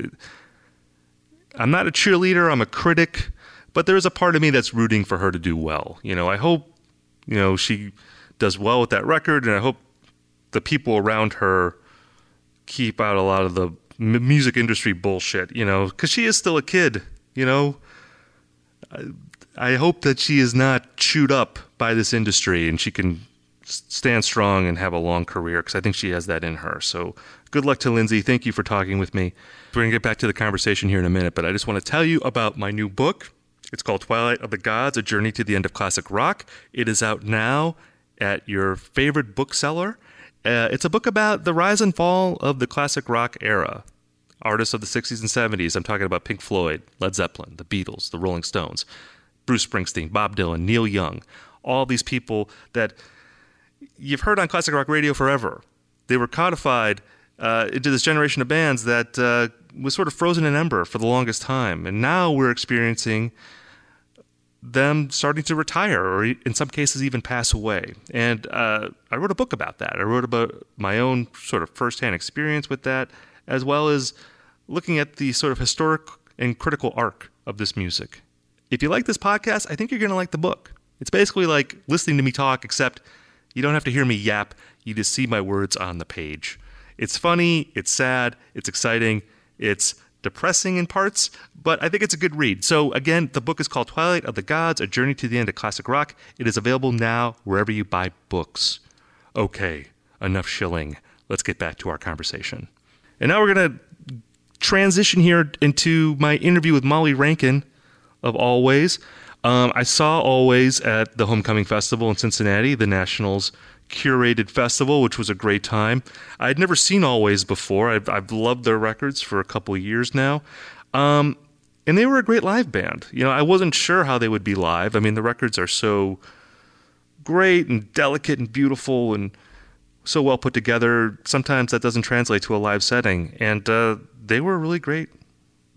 Speaker 1: I'm not a cheerleader, I'm a critic, but there is a part of me that's rooting for her to do well. You know, I hope, you know, she does well with that record, and I hope the people around her keep out a lot of the music industry bullshit, you know, because she is still a kid, you know. I, I hope that she is not chewed up by this industry and she can stand strong and have a long career because I think she has that in her. So good luck to Lindsey. Thank you for talking with me. We're going to get back to the conversation here in a minute, but I just want to tell you about my new book. It's called Twilight of the Gods A Journey to the End of Classic Rock. It is out now at your favorite bookseller. Uh, it's a book about the rise and fall of the classic rock era. Artists of the 60s and 70s. I'm talking about Pink Floyd, Led Zeppelin, the Beatles, the Rolling Stones, Bruce Springsteen, Bob Dylan, Neil Young. All these people that you've heard on classic rock radio forever. They were codified uh, into this generation of bands that uh, was sort of frozen in ember for the longest time. And now we're experiencing them starting to retire or in some cases even pass away. And uh, I wrote a book about that. I wrote about my own sort of firsthand experience with that, as well as looking at the sort of historic and critical arc of this music. If you like this podcast, I think you're going to like the book. It's basically like listening to me talk, except you don't have to hear me yap. You just see my words on the page. It's funny, it's sad, it's exciting, it's depressing in parts, but I think it's a good read. So, again, the book is called Twilight of the Gods A Journey to the End of Classic Rock. It is available now wherever you buy books. Okay, enough shilling. Let's get back to our conversation. And now we're going to transition here into my interview with Molly Rankin of Alvvays. Um, I saw Alvvays at the Homecoming Festival in Cincinnati, the National's curated festival, which was a great time. I had never seen Alvvays before. I've, I've loved their records for a couple years now. Um, and they were a great live band. You know, I wasn't sure how they would be live. I mean, the records are so great and delicate and beautiful and so well put together. Sometimes that doesn't translate to a live setting. And uh, they were a really great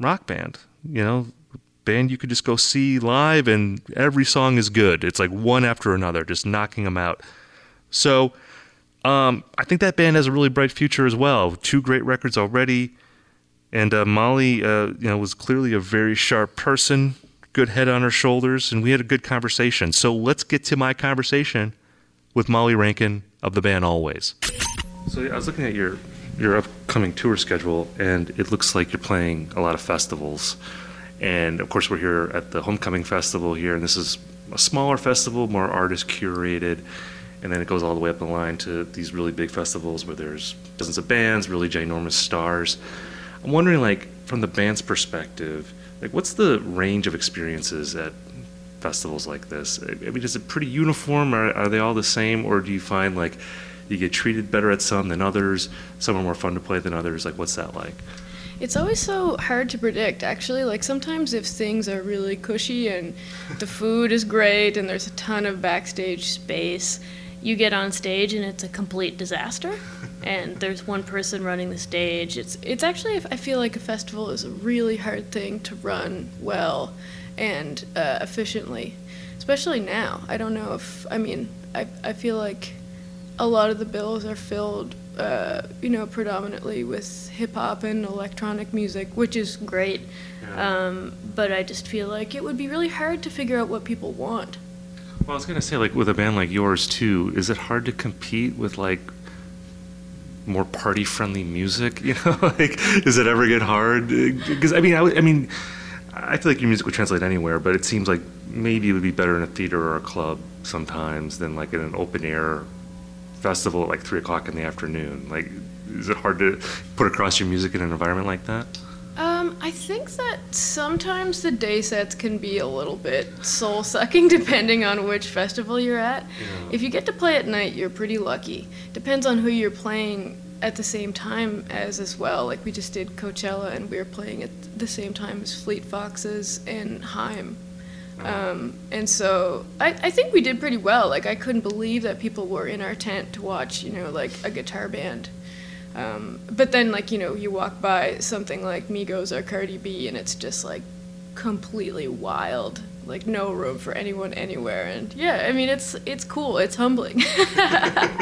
Speaker 1: rock band. You know, band you could just go see live and every song is good. It's like one after another, just knocking them out. So um, I think that band has a really bright future as well. Two great records already, and uh, Molly, uh, you know, was clearly a very sharp person, good head on her shoulders, and we had a good conversation. So let's get to my conversation with Molly Rankin of the band Alvvays. So I was looking at your your upcoming tour schedule, and it looks like you're playing a lot of festivals. And of course, we're here at the Homecoming Festival here, and this is a smaller festival, more artist curated and then it goes all the way up the line to these really big festivals where there's dozens of bands, really ginormous stars. I'm wondering, like, from the band's perspective, like, what's the range of experiences at festivals like this? I mean, is it pretty uniform? Are, are they all the same, or do you find like you get treated better at some than others? Some are more fun to play than others. Like, what's that like?
Speaker 3: It's always so hard to predict, actually. Like, sometimes if things are really cushy and the food is great and there's a ton of backstage space, you get on stage and it's a complete disaster. And there's one person running the stage. It's it's actually i feel like a festival is a really hard thing to run well and uh, efficiently especially now. I don't know if i mean i, I feel like a lot of the bills are filled uh, you know predominantly with hip hop and electronic music which is great. Yeah. um, but i just feel like it would be really hard to figure out what people want
Speaker 1: well, I was gonna say, like with a band like yours too, is it hard to compete with like more party-friendly music? [LAUGHS] You know, like does it ever get hard? Because I mean, I, I mean, I feel like your music would translate anywhere, but it seems like maybe it would be better in a theater or a club sometimes than like in an open air festival at like three o'clock in the afternoon. Like, is it hard to put across your music in an environment like that?
Speaker 3: Um, I think that sometimes the day sets can be a little bit soul sucking [LAUGHS] depending on which festival you're at. Yeah. If you get to play at night, you're pretty lucky. Depends on who you're playing at the same time as as well. Like we just did Coachella and we were playing at the same time as Fleet Foxes and Haim. Uh-huh. Um, and so I, I think we did pretty well. Like I couldn't believe that people were in our tent to watch, you know, like a guitar band. Um, but then, like, you know, you walk by something like Migos or Cardi B, and it's just like completely wild, like no room for anyone anywhere. And yeah, I mean, it's it's cool. It's humbling. [LAUGHS]
Speaker 1: I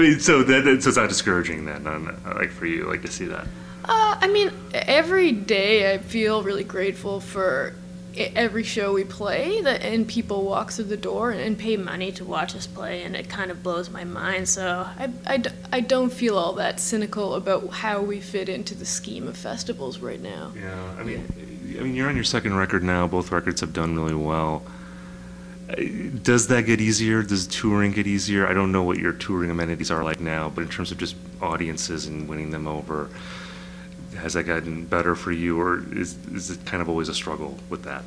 Speaker 1: mean, so that so it's not discouraging then, on, like for you, like to see that.
Speaker 3: Uh, I mean, every day I feel really grateful for every show we play that and people walk through the door and, and pay money to watch us play and it kind of blows my mind so I, I, I don't feel all that cynical about how we fit into the scheme of festivals right now
Speaker 1: Yeah, I mean, I mean, you're on your second record now. Both records have done really well. Does that get easier? Does touring get easier? I don't know what your touring amenities are like now, but in terms of just audiences and winning them over, has that gotten better for you, or is is it kind of always a struggle with that?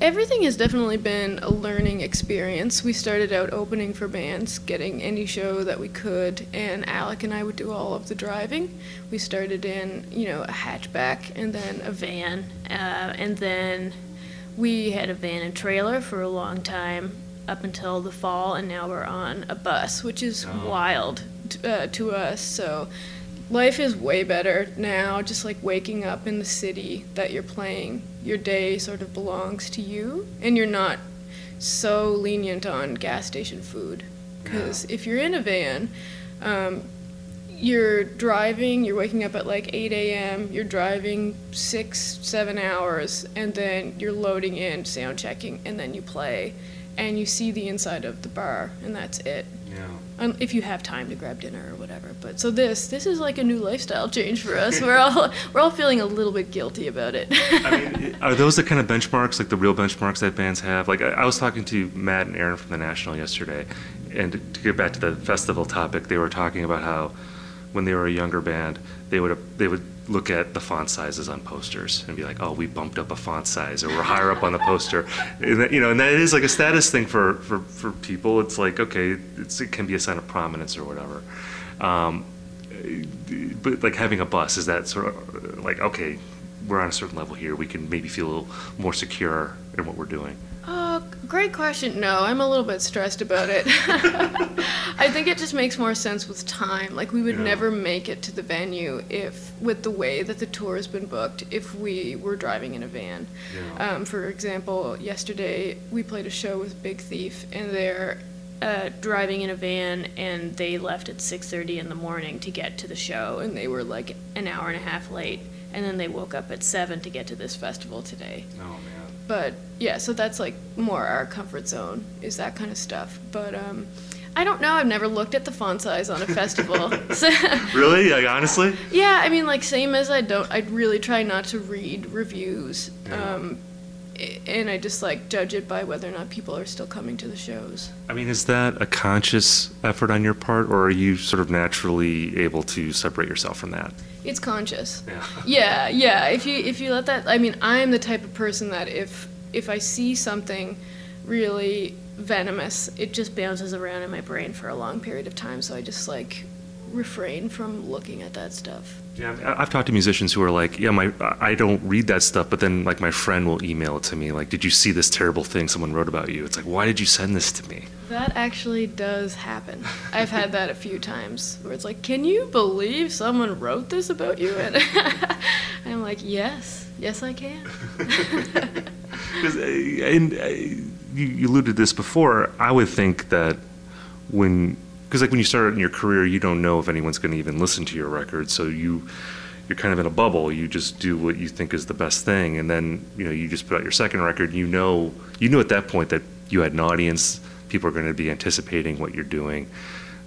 Speaker 3: Everything has definitely been a learning experience. We started out opening for bands, getting any show that we could, and Alec and I would do all of the driving. We started in, you know, a hatchback and then a van, uh, and then we had a van and trailer for a long time up until the fall, and now we're on a bus, which is
Speaker 1: Oh.
Speaker 3: wild t- uh, to us. So life is way better now just like waking up in the city that you're playing. Your day sort of belongs to you and you're not so lenient on gas station food. Because if you're in a van um, you're driving you're waking up at like 8 a.m you're driving six seven hours and then you're loading in sound checking and then you play and you see the inside of the bar and that's it.
Speaker 1: Yeah.
Speaker 3: If you have time to grab dinner or whatever. But so this this is like a new lifestyle change for us. We're all we're all feeling a little bit guilty about it.
Speaker 1: I mean, are those the kind of benchmarks, like the real benchmarks that bands have? Like, I, I was talking to Matt and Aaron from the National yesterday, and to get back to the festival topic, they were talking about how when they were a younger band, they would they would look at the font sizes on posters and be like, "Oh, we bumped up a font size, or we're higher up on the poster," and that, you know, and that is like a status thing for for for people. It's like, okay, it's, it can be a sign of prominence or whatever. Um, but like having a bus is that sort of like okay we're on a certain level here we can maybe feel a little more secure in what we're doing
Speaker 3: Oh, great question. No, I'm a little bit stressed about it. [LAUGHS] I think it just makes more sense with time. Like we would
Speaker 1: Yeah.
Speaker 3: never make it to the venue if, with the way that the tour has been booked, if we were driving in a van.
Speaker 1: Yeah.
Speaker 3: Um, for example, yesterday we played a show with Big Thief, and they're uh, driving in a van, and they left at 6:30 in the morning to get to the show, and they were like an hour and a half late, and then they woke up at seven to get to this festival today.
Speaker 1: oh man
Speaker 3: But yeah, so that's like more our comfort zone is that kind of stuff. But um, I don't know. I've never looked at the font size on a festival. [LAUGHS] [LAUGHS]
Speaker 1: Really like honestly
Speaker 3: yeah, I mean, like same as I don't. I'd really try not to read reviews.
Speaker 1: Yeah.
Speaker 3: Um, and I just like judge it by whether or not people are still coming to the shows.
Speaker 1: i mean is that a conscious effort on your part or are you sort of naturally able to separate yourself from that
Speaker 3: It's conscious.
Speaker 1: yeah [LAUGHS]
Speaker 3: Yeah, yeah. If you if you let that, I mean, I'm the type of person that if if I see something really venomous, it just bounces around in my brain for a long period of time. So I just like refrain from looking at that stuff.
Speaker 1: Yeah, I- I've talked to musicians who are like, yeah, my I don't read that stuff, but then like my friend will email it to me, like, did you see this terrible thing someone wrote about you? It's like, why did you send this to me?
Speaker 3: That actually does happen. I've had that a few times where it's like, can you believe someone wrote this about you? And [LAUGHS] I'm like, yes, yes, I can. [LAUGHS]
Speaker 1: 'Cause, uh, and uh, you, you alluded to this before. I would think that when, because like when you start out in your career, you don't know if anyone's going to even listen to your record, so you you're kind of in a bubble. You just do what you think is the best thing, and then you know you just put out your second record. You know, you knew at that point that you had an audience. People are going to be anticipating what you're doing.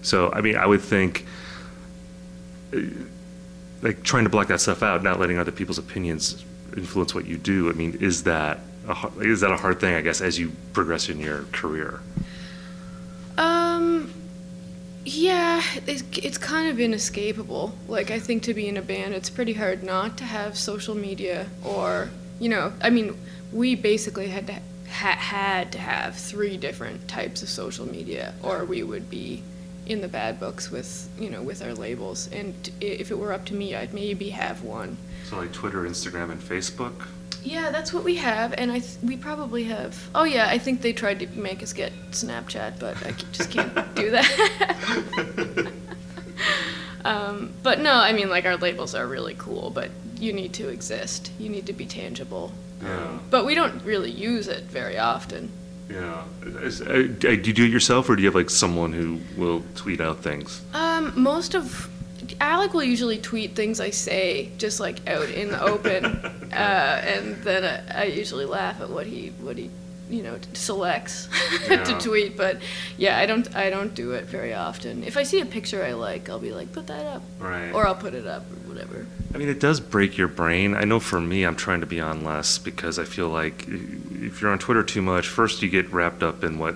Speaker 1: So I mean, I would think. uh, Like trying to block that stuff out, not letting other people's opinions influence what you do. I mean, is that a, is that a hard thing? I guess as you progress in your career.
Speaker 3: Um, yeah, it's, it's kind of inescapable. Like, I think to be in a band, it's pretty hard not to have social media or, you know, I mean, we basically had to ha- had to have three different types of social media, or we would be in the bad books with, you know, with our labels. And if it were up to me, I'd maybe have one.
Speaker 1: So like Twitter, Instagram, and Facebook.
Speaker 3: Yeah, that's what we have, and I th- we probably have. Oh yeah, I think they tried to make us get Snapchat, but I c- just can't [LAUGHS] do that. [LAUGHS] um, but no, I mean like our labels are really cool, but you need to exist. You need to be tangible.
Speaker 1: Yeah.
Speaker 3: But we don't really use it very often.
Speaker 1: Yeah. Is, uh, do you do it yourself, or do you have like someone who will tweet out things?
Speaker 3: Um, most of Alec will usually tweet things I say just like out in the open, [LAUGHS] uh, and then I, I usually laugh at what he what he you know selects [LAUGHS]
Speaker 1: Yeah.
Speaker 3: to tweet. But yeah, I don't I don't do it very often. If I see a picture I like, I'll be like, put that up,
Speaker 1: Right.
Speaker 3: or I'll put it up or whatever.
Speaker 1: I mean, it does break your brain. I know for me, I'm trying to be on less because I feel like if you're on Twitter too much, first you get wrapped up in what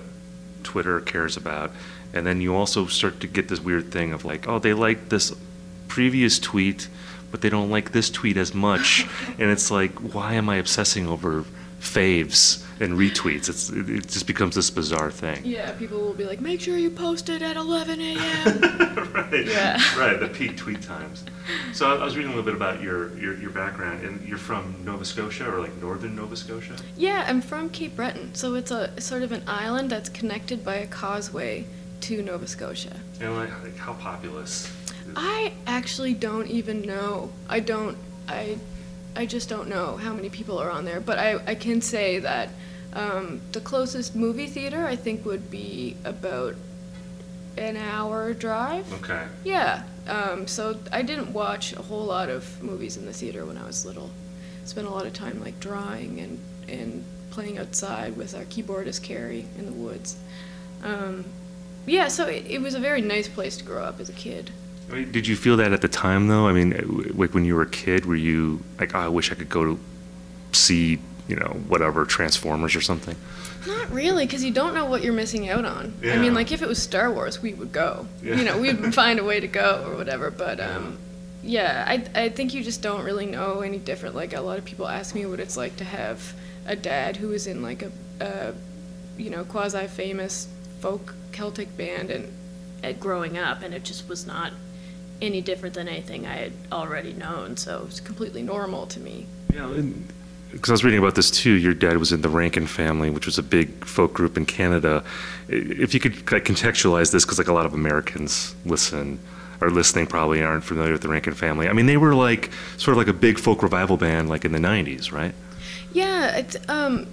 Speaker 1: Twitter cares about, and then you also start to get this weird thing of like, oh, they like this previous tweet, but they don't like this tweet as much, [LAUGHS] and it's like, why am I obsessing over faves and retweets? It's it, it just becomes this bizarre thing.
Speaker 3: Yeah, people will be like, make sure you post it at 11 a.m. [LAUGHS]
Speaker 1: right.
Speaker 3: Yeah.
Speaker 1: Right. The peak tweet times. So I I was reading a little bit about your, your, your background, and you're from Nova Scotia or like northern Nova Scotia.
Speaker 3: yeah, I'm from Cape Breton, so it's a sort of an island that's connected by a causeway to Nova Scotia.
Speaker 1: And like, like how populous?
Speaker 3: I actually don't even know. I don't. I. I just don't know how many people are on there. But I, I can say that um, the closest movie theater I think would be about an hour drive.
Speaker 1: Okay.
Speaker 3: Yeah. Um, so I didn't watch a whole lot of movies in the theater when I was little. Spent a lot of time like drawing and and playing outside with our keyboardist Kerri in the woods. Um, yeah. So it, it was a very nice place to grow up as a kid.
Speaker 1: I mean, did you feel that at the time though? I mean, like when you were a kid, were you like, oh, I wish I could go to see, you know, whatever Transformers or something?
Speaker 3: Not really, because you don't know what you're missing out on. I mean, like if it was Star Wars, we would go.
Speaker 1: Yeah.
Speaker 3: You know, we'd [LAUGHS] find a way to go or whatever. But um, yeah, I I think you just don't really know any different. Like a lot of people ask me what it's like to have a dad who is in like a, a you know quasi famous folk Celtic band and at growing up, and it just was not any different than anything I had already known. So it was completely normal to me.
Speaker 1: Yeah. Because I was reading about this too. Your dad was in the Rankin family, which was a big folk group in Canada. If you could like, contextualize this, because like a lot of Americans listen are listening probably aren't familiar with the Rankin family. I mean, they were like sort of like a big folk revival band, like in the '90s, right?
Speaker 3: Yeah, it's, um,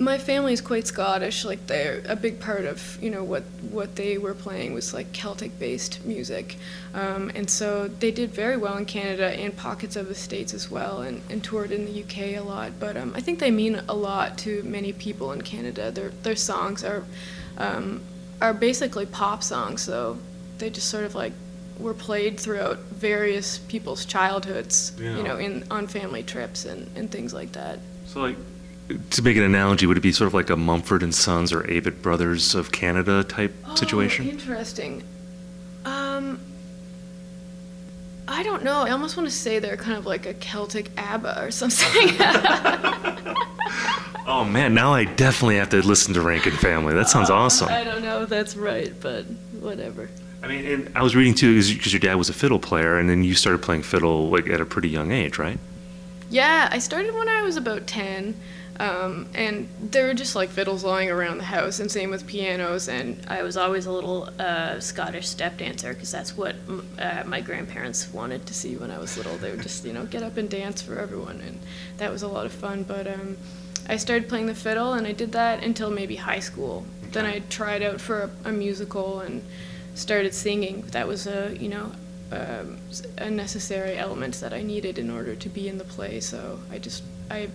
Speaker 3: my family is quite Scottish. Like they're a big part of you know what what they were playing was like Celtic based music, um, and so they did very well in Canada and pockets of the states as well, and, and toured in the UK a lot. But um, I think they mean a lot to many people in Canada. Their their songs are um, are basically pop songs, so they just sort of like were played throughout various people's childhoods,
Speaker 1: Yeah.
Speaker 3: you know, in on family trips and, and things like that.
Speaker 1: So like. To make an analogy, would it be sort of like a Mumford and Sons or Avett Brothers of Canada type situation?
Speaker 3: Oh, interesting. Um, I don't know. I almost want to say they're kind of like a Celtic ABBA or something. [LAUGHS] [LAUGHS]
Speaker 1: Oh man, now I definitely have to listen to Rankin Family. That sounds awesome.
Speaker 3: I don't know if that's right, but whatever.
Speaker 1: I mean, and I was reading too, because your dad was a fiddle player, and then you started playing fiddle like at a pretty young age, right?
Speaker 3: Yeah, I started when I was about 10. Um, and there were just like fiddles lying around the house, and same with pianos. And I was always a little uh, Scottish step dancer because that's what m- uh, my grandparents wanted to see when I was little. They would just, you know, get up and dance for everyone, and that was a lot of fun. But um, I started playing the fiddle, and I did that until maybe high school. Then I tried out for a, a musical and started singing. That was a, you know, um, a necessary element that I needed in order to be in the play. So I just I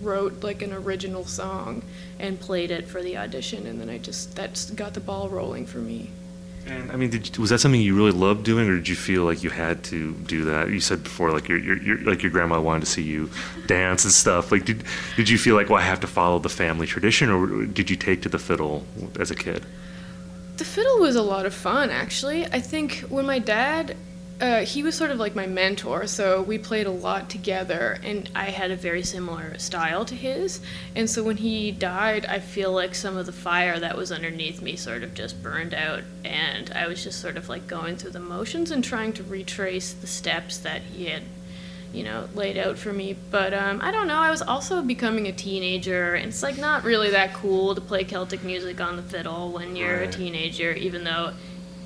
Speaker 3: wrote like an original song and played it for the audition, and then I just that's got the ball rolling for me.
Speaker 1: And I mean, did, was that something you really loved doing, or did you feel like you had to do that? You said before, like your, your, your like your grandma wanted to see you dance and stuff. Like, did did you feel like, well, I have to follow the family tradition, or did you take to the fiddle as a kid?
Speaker 3: The fiddle was a lot of fun, actually. I think when my dad, uh, he was sort of like my mentor, so we played a lot together, and I had a very similar style to his. And so when he died, I feel like some of the fire that was underneath me sort of just burned out, and I was just sort of like going through the motions and trying to retrace the steps that he had you know, laid out for me. But um, I don't know. I was also becoming a teenager, and it's like not really that cool to play Celtic music on the fiddle when you're
Speaker 1: Right.
Speaker 3: a teenager, even though,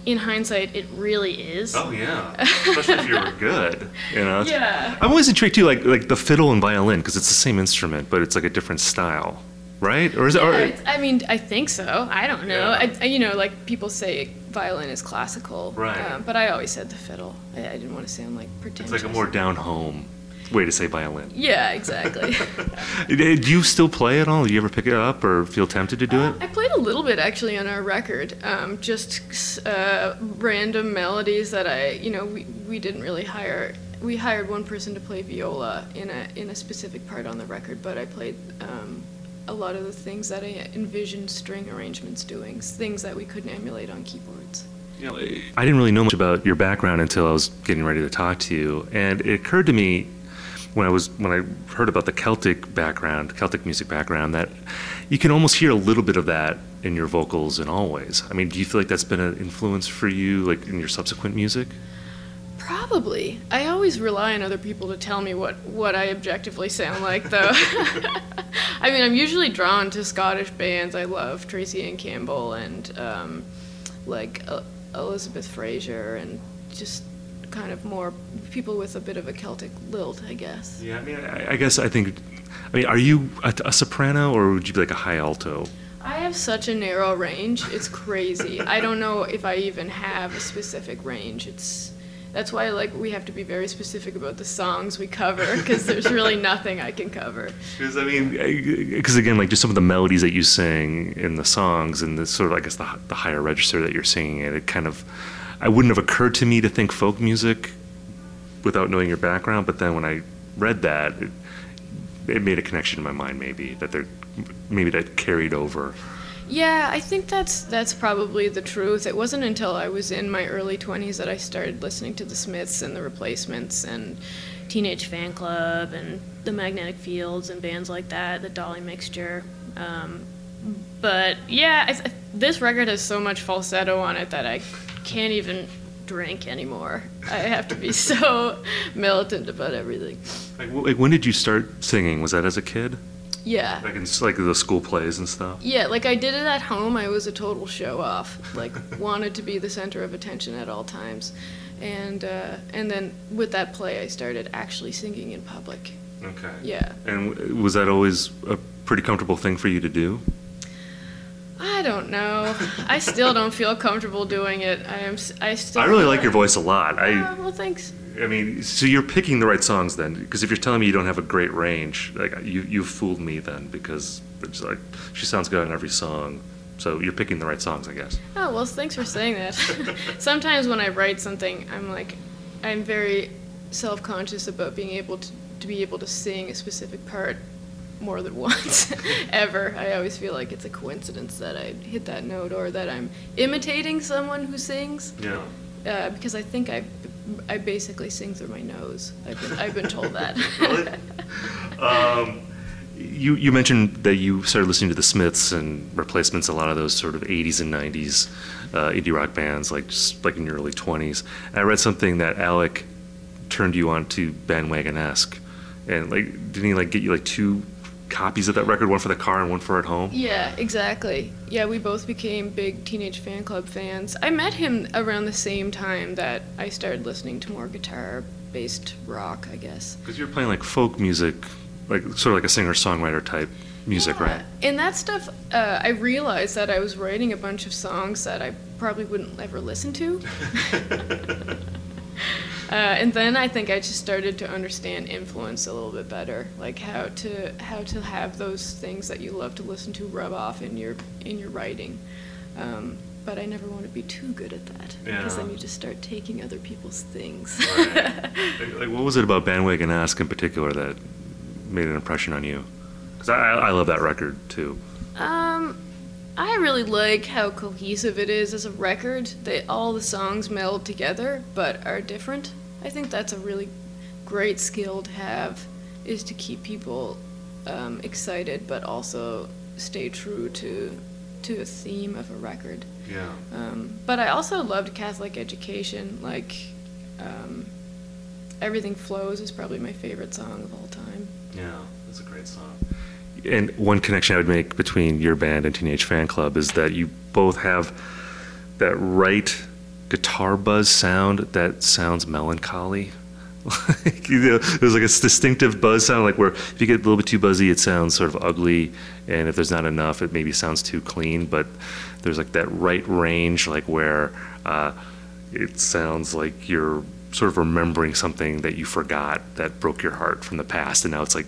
Speaker 3: in hindsight, it really is.
Speaker 1: Oh yeah, [LAUGHS] especially if you were good. You know.
Speaker 3: Yeah.
Speaker 1: I'm always intrigued too, like like the fiddle and violin, because it's the same instrument, but it's like a different style, right? Or is it? Or,
Speaker 3: I mean, I think so. I don't know.
Speaker 1: Yeah.
Speaker 3: I, I, you know, like people say violin is classical.
Speaker 1: Right.
Speaker 3: Uh, but I always said the fiddle. I, I didn't want to sound like
Speaker 1: It's
Speaker 3: pretentious.
Speaker 1: like a more down home way to say violin.
Speaker 3: Yeah, exactly. [LAUGHS]
Speaker 1: Do you still play at all? Do you ever pick it up or feel tempted to do it?
Speaker 3: I played a little bit actually on our record, um, just uh, random melodies that I, you know, we, we didn't really hire. We hired one person to play viola in a in a specific part on the record, but I played um, a lot of the things that I envisioned string arrangements doing, things that we couldn't emulate on keyboards.
Speaker 1: You know, I didn't really know much about your background until I was getting ready to talk to you, and it occurred to me when I was when I heard about the Celtic background, Celtic music background, that you can almost hear a little bit of that in your vocals in Alvvays. I mean, do you feel like that's been an influence for you, like in your subsequent music?
Speaker 3: Probably. I always rely on other people to tell me what, what I objectively sound like, though. [LAUGHS] I mean, I'm usually drawn to Scottish bands. I love Tracyanne Campbell and um, like uh, Elizabeth Fraser and just kind of more people with a bit of a Celtic lilt, I guess.
Speaker 1: Yeah, I mean, I, I guess I think. I mean, are you a, a soprano or would you be like a high alto?
Speaker 3: I have such a narrow range. It's crazy. [LAUGHS] I don't know if I even have a specific range. It's that's why like we have to be very specific about the songs we cover because there's really [LAUGHS] nothing I can cover.
Speaker 1: Because I mean, because again, like just some of the melodies that you sing in the songs and the sort of I guess the, the higher register that you're singing it, it kind of, I wouldn't have occurred to me to think folk music without knowing your background. But then when I read that, it, it made a connection in my mind. Maybe that they're maybe that carried over.
Speaker 3: Yeah, I think that's that's probably the truth. It wasn't until I was in my early 20s that I started listening to the Smiths and the Replacements and Teenage Fanclub and the Magnetic Fields and bands like that, the Dolly Mixture. Um, but yeah, I this record has so much falsetto on it that I can't even drink anymore. I have to be so [LAUGHS] militant about everything.
Speaker 1: Like, like when did you start singing? Was that as a kid?
Speaker 3: Yeah.
Speaker 1: Like in like the school plays and stuff.
Speaker 3: Yeah, like I did it at home. I was a total show off. Like [LAUGHS] wanted to be the center of attention at all times, and uh, and then with that play, I started actually singing in public.
Speaker 1: Okay.
Speaker 3: Yeah.
Speaker 1: And w- was that always a pretty comfortable thing for you to do?
Speaker 3: I don't know. I still don't feel comfortable doing it. I am. I still.
Speaker 1: I really like your voice a lot. I.
Speaker 3: Uh, well, thanks.
Speaker 1: I mean, so you're picking the right songs then, because if you're telling me you don't have a great range, like you you fooled me then, because it's like she sounds good on every song, so you're picking the right songs, I guess.
Speaker 3: Oh well, thanks for saying that. [LAUGHS] Sometimes when I write something, I'm like, I'm very self-conscious about being able to to be able to sing a specific part more than [LAUGHS] once ever. I always feel like it's a coincidence that I hit that note or that I'm imitating someone who sings.
Speaker 1: Yeah.
Speaker 3: Uh, because I think I, I basically sing through my nose. I've been, I've been told that. [LAUGHS]
Speaker 1: Really? Um, you you mentioned that you started listening to the Smiths and Replacements, a lot of those sort of '80s and '90s uh, indie rock bands, like just like in your early 20s. And I read something that Alec turned you on to Bandwagonesque, and like didn't he like get you like two copies of that record, one for the car and one for at home?
Speaker 3: Yeah, exactly. Yeah, we both became big Teenage Fanclub fans. I met him around the same time that I started listening to more guitar based rock, I guess.
Speaker 1: Because you're playing like folk music, like sort of like a singer songwriter type music, right?
Speaker 3: And that stuff, uh, I realized that I was writing a bunch of songs that I probably wouldn't ever listen to. [LAUGHS] [LAUGHS] Uh, and then I think I just started to understand influence a little bit better, like how to how to have those things that you love to listen to rub off in your in your writing. Um, but I never want to be too good at that because then you just start taking other people's things.
Speaker 1: Right. [LAUGHS] like, what was it about Bandwagonesque in particular that made an impression on you? Because I, I love that record too.
Speaker 3: Um, I really like how cohesive it is as a record. That all the songs meld together, but are different. I think that's a really great skill to have, is to keep people um, excited, but also stay true to to a theme of a record.
Speaker 1: Yeah.
Speaker 3: Um, but I also loved Catholic education. Like, um, Everything Flows is probably my favorite song of all time.
Speaker 1: Yeah, that's a great song. And one connection I would make between your band and Teenage Fanclub is that you both have that right guitar buzz sound that sounds melancholy. [LAUGHS] like, you know, there's like a distinctive buzz sound, like where if you get a little bit too buzzy, it sounds sort of ugly, and if there's not enough, it maybe sounds too clean. But there's like that right range, like where uh, it sounds like you're sort of remembering something that you forgot that broke your heart from the past, and now it's like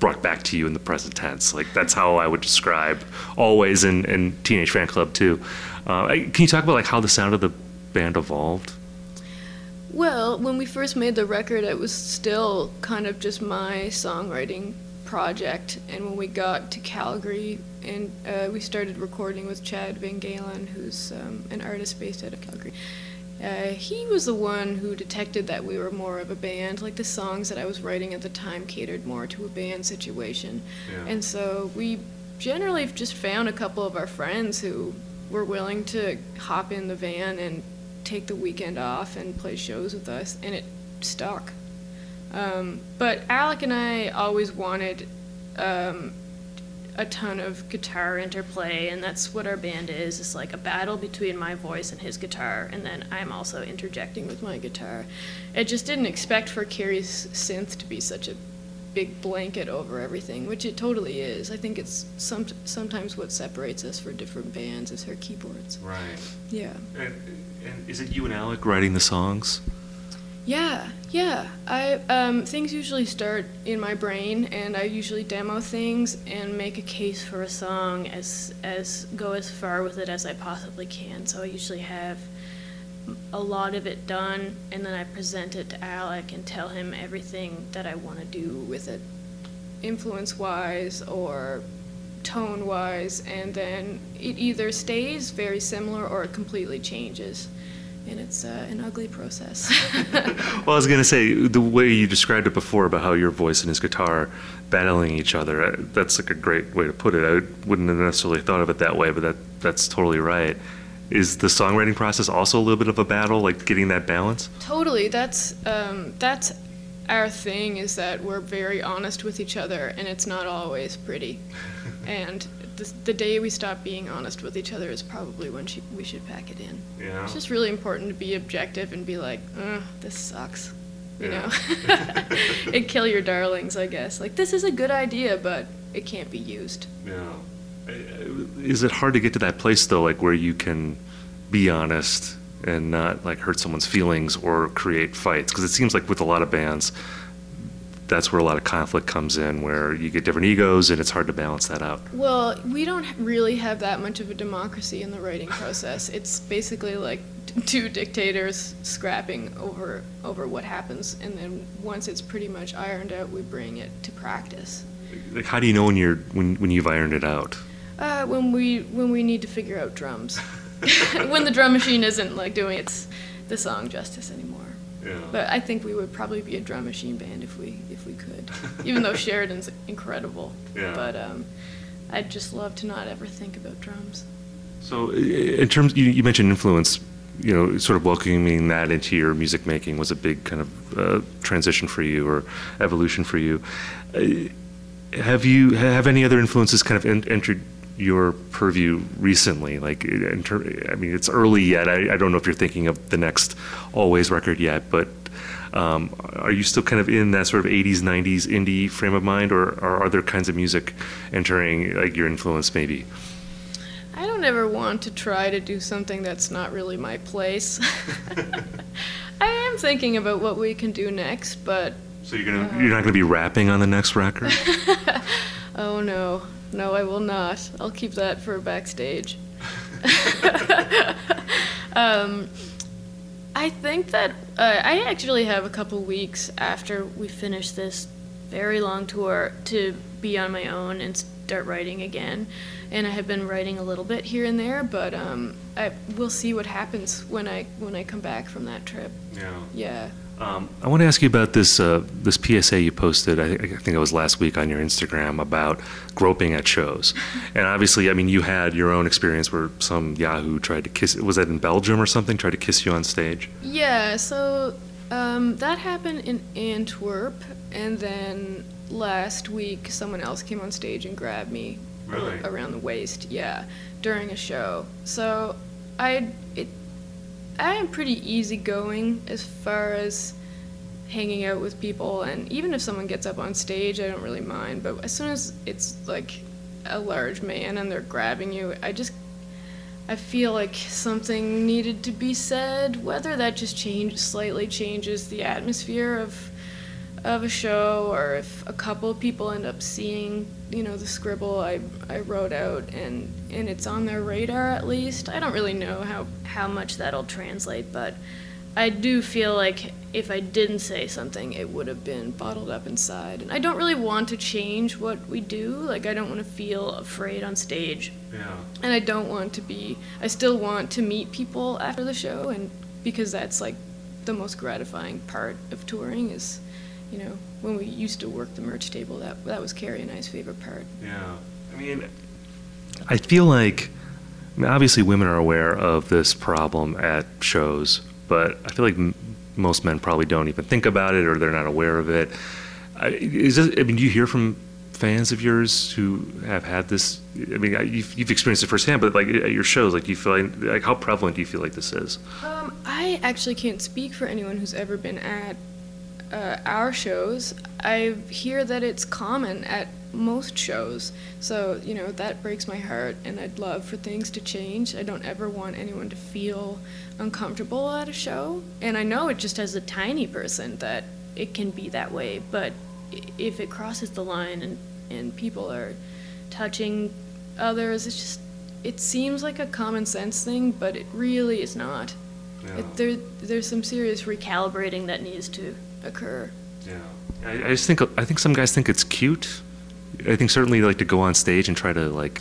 Speaker 1: brought back to you in the present tense. Like that's how I would describe Alvvays in, in Teenage Fanclub too. Uh, can you talk about like how the sound of the band evolved?
Speaker 3: Well, when we first made the record, it was still kind of just my songwriting project. And when we got to Calgary and uh, we started recording with Chad VanGaalen, who's um, an artist based out of Calgary, uh, he was the one who detected that we were more of a band. Like the songs that I was writing at the time catered more to a band situation.
Speaker 1: Yeah.
Speaker 3: And so we generally just found a couple of our friends who were willing to hop in the van and take the weekend off and play shows with us, and it stuck. Um, but Alec and I always wanted um, a ton of guitar interplay, and that's what our band is. It's like a battle between my voice and his guitar, and then I'm also interjecting with my guitar. I just didn't expect for Kerri's synth to be such a big blanket over everything, which it totally is. I think it's some, sometimes what separates us for different bands is her keyboards.
Speaker 1: Right.
Speaker 3: Yeah.
Speaker 1: And, and is it you and Alec writing the songs?
Speaker 3: Yeah, yeah. I um, things usually start in my brain, and I usually demo things and make a case for a song as as go as far with it as I possibly can. So I usually have a lot of it done, and then I present it to Alec and tell him everything that I want to do with it, influence wise or tone wise, and then it either stays very similar or it completely changes and it's uh, an ugly process. [LAUGHS]
Speaker 1: well, I was going to say the way you described it before about how your voice and his guitar battling each other. Uh, that's like a great way to put it. I wouldn't have necessarily thought of it that way, but that that's totally right. Is the songwriting process also a little bit of a battle, like getting that balance?
Speaker 3: Totally. That's um, that's our thing. Is that we're very honest with each other, and it's not always pretty. [LAUGHS] and the, the day we stop being honest with each other is probably when she, we should pack it in.
Speaker 1: Yeah.
Speaker 3: It's just really important to be objective and be like, uh, this sucks. You
Speaker 1: Yeah.
Speaker 3: know? [LAUGHS] [LAUGHS] and kill your darlings, I guess. Like, this is a good idea, but it can't be used.
Speaker 1: Yeah. Is it hard to get to that place though, like where you can be honest and not like hurt someone's feelings or create fights? Because it seems like with a lot of bands, that's where a lot of conflict comes in, where you get different egos and it's hard to balance that out.
Speaker 3: Well, we don't really have that much of a democracy in the writing process. It's basically like [LAUGHS] two dictators scrapping over over what happens, and then once it's pretty much ironed out, we bring it to practice.
Speaker 1: Like, how do you know when you're when when you've ironed it out?
Speaker 3: Uh, when we when we need to figure out drums, [LAUGHS] when the drum machine isn't like doing its the song justice anymore.
Speaker 1: Yeah.
Speaker 3: But I think we would probably be a drum machine band if we if we could, even though [LAUGHS] Sheridan's incredible.
Speaker 1: Yeah.
Speaker 3: But um, I'd just love to not ever think about drums.
Speaker 1: So, in terms, you, you mentioned influence. You know, sort of welcoming that into your music making was a big kind of uh, transition for you or evolution for you. Uh, have you have any other influences kind of en- entered your purview recently? Like, in ter- I mean, it's early yet. I, I don't know if you're thinking of the next Alvvays record yet, but. Um, are you still kind of in that sort of 80s, 90s indie frame of mind, or, or are there kinds of music entering like your influence maybe?
Speaker 3: I don't ever want to try to do something that's not really my place. [LAUGHS] I am thinking about what we can do next, but
Speaker 1: So you're gonna you're not gonna be rapping on the next record? [LAUGHS]
Speaker 3: oh no, no, I will not. I'll keep that for backstage. [LAUGHS] um, I think that uh, I actually have a couple weeks after we finish this very long tour to be on my own and start writing again. And I have been writing a little bit here and there, but um, I we'll see what happens when I when I come back from that trip.
Speaker 1: Yeah.
Speaker 3: Yeah.
Speaker 1: Um, I want to ask you about this uh, this PSA you posted. I, I think it was last week on your Instagram about groping at shows, [LAUGHS] and obviously, I mean, you had your own experience where some Yahoo tried to kiss. Was that in Belgium or something? Tried to kiss you on stage.
Speaker 3: Yeah, so um, that happened in Antwerp, and then last week someone else came on stage and grabbed me
Speaker 1: Really?
Speaker 3: around the waist. Yeah, during a show. So I it I am pretty easygoing as far as hanging out with people, and even if someone gets up on stage, I don't really mind. But as soon as it's like a large man and they're grabbing you, I just I feel like something needed to be said. Whether that just change slightly changes the atmosphere of of a show, or if a couple people end up seeing, you know, the scribble I, I wrote out and and it's on their radar at least. I don't really know how how much that'll translate, but I do feel like if I didn't say something, it would have been bottled up inside. And I don't really want to change what we do. Like, I don't want to feel afraid on stage.
Speaker 1: Yeah.
Speaker 3: And I don't want to be, I still want to meet people after the show, and because that's like the most gratifying part of touring is, you know, when we used to work the merch table, that, that was Kerri and I's favorite part.
Speaker 1: Yeah. I mean, I feel like, I mean, obviously, women are aware of this problem at shows, but I feel like m- most men probably don't even think about it or they're not aware of it. I, is this, I mean, do you hear from fans of yours who have had this? I mean, you've, you've experienced it firsthand, but like at your shows, like, do you feel like, like how prevalent do you feel like this is?
Speaker 3: Um, I actually can't speak for anyone who's ever been at uh, our shows. I hear that it's common at most shows. So, you know, that breaks my heart, and I'd love for things to change. I don't ever want anyone to feel uncomfortable at a show. And I know it just as a tiny person that it can be that way, but if it crosses the line and, and people are touching others, it's just, it seems like a common sense thing, but it really is not. It, there, there's some serious recalibrating that needs to occur.
Speaker 1: Yeah. I, I just think I think some guys think it's cute. I think certainly like to go on stage and try to like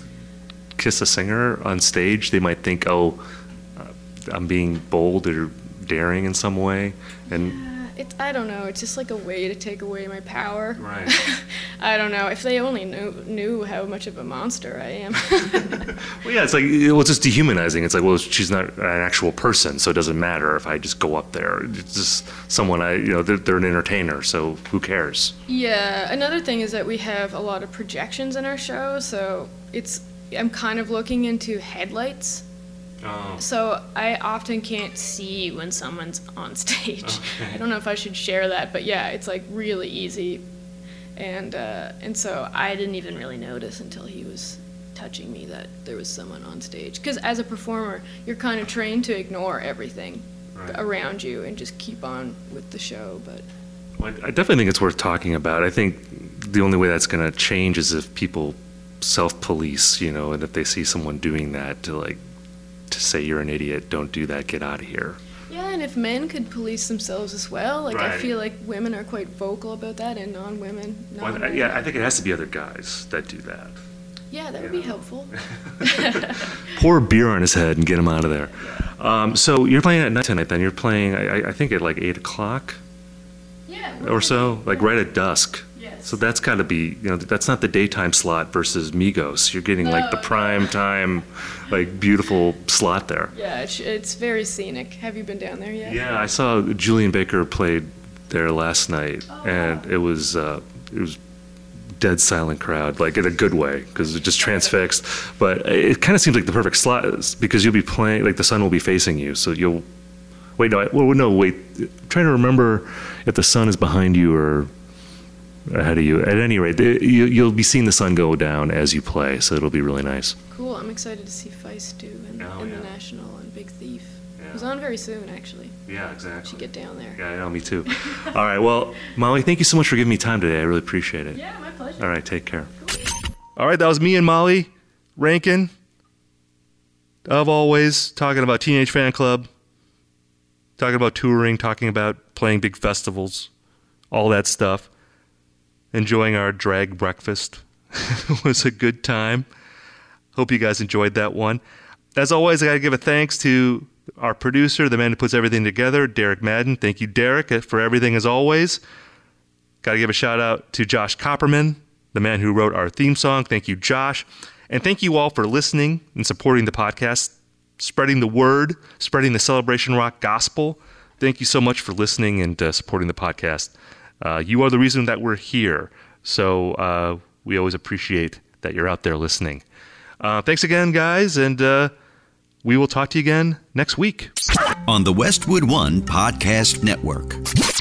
Speaker 1: kiss a singer on stage. They might think, oh, I'm being bold or daring in some way, and
Speaker 3: Uh, it, I don't know. It's just like a way to take away my power.
Speaker 1: Right. [LAUGHS]
Speaker 3: I don't know. If they only knew knew how much of a monster I am. [LAUGHS]
Speaker 1: well, yeah, it's like well, it's just dehumanizing. It's like well, she's not an actual person, so it doesn't matter if I just go up there. It's just someone I you know they're, they're an entertainer, so who cares?
Speaker 3: yeah. Another thing is that we have a lot of projections in our show, so it's I'm kind of looking into headlights.
Speaker 1: Oh.
Speaker 3: So I often can't see when someone's [LAUGHS] on stage.
Speaker 1: Okay.
Speaker 3: I don't know if I should share that, but yeah, it's like really easy, and uh, and so I didn't even really notice until he was touching me that there was someone on stage. Because as a performer, you're kind of trained to ignore everything
Speaker 1: Right.
Speaker 3: around you and just keep on with the show. But
Speaker 1: Well, I I definitely think it's worth talking about. I think the only way that's going to change is if people self-police, you know, and if they see someone doing that to like to say you're an idiot, don't do that, get out of here.
Speaker 3: yeah, and if men could police themselves as well, like I feel like women are quite vocal about that, and non-women.
Speaker 1: Well, yeah, I think it has to be other guys that do that.
Speaker 3: Yeah, that would be helpful. [LAUGHS] [LAUGHS]
Speaker 1: Pour beer on his head and get him out of there. Um, so you're playing at night tonight. Then you're playing, I, I- I think, at like eight o'clock
Speaker 3: yeah.
Speaker 1: or so, like right at dusk. So that's got to be, you know, that's not the daytime slot versus Migos. You're getting like the prime time, like beautiful slot there.
Speaker 3: Yeah, it's, it's very scenic. Have you been down there yet?
Speaker 1: Yeah, I saw Julien Baker played there last night,
Speaker 3: Oh,
Speaker 1: and it was uh, it was dead silent crowd, like in a good way, because it just transfixed. But it kind of seems like the perfect slot because you'll be playing, like the sun will be facing you, so you'll wait. No, I, well, no, wait. I'm trying to remember if the sun is behind you or ahead of you. At any rate, the- you, you'll be seeing the sun go down as you play, so it'll be really nice.
Speaker 3: Cool. I'm excited to see Feist do in,
Speaker 1: Oh,
Speaker 3: and
Speaker 1: yeah.
Speaker 3: the National and Big Thief.
Speaker 1: Yeah.
Speaker 3: Who's on very soon, actually.
Speaker 1: Yeah, exactly.
Speaker 3: Should get down there.
Speaker 1: Yeah, I know, me too. [LAUGHS] All right, well, Molly, thank you so much for giving me time today. I really appreciate it.
Speaker 3: Yeah, my pleasure.
Speaker 1: All right, take care. All right, that was me and Molly Rankin of Alvvays talking about Teenage Fanclub, talking about touring, talking about playing big festivals, all that stuff. Enjoying our drag breakfast. [LAUGHS] it was a good time. Hope you guys enjoyed that one. As always, I got to give a thanks to our producer, the man who puts everything together, Derek Madden. Thank you, Derek, for everything as always. Got to give a shout out to Josh Copperman, the man who wrote our theme song. Thank you, Josh. And thank you all for listening and supporting the podcast, spreading the word, spreading the Celebration Rock gospel. Thank you so much for listening and uh, supporting the podcast. Uh, you are the reason that we're here. So uh, we always appreciate that you're out there listening. Uh, thanks again, guys, and uh, we will talk to you again next week.
Speaker 4: on the Westwood One Podcast Network.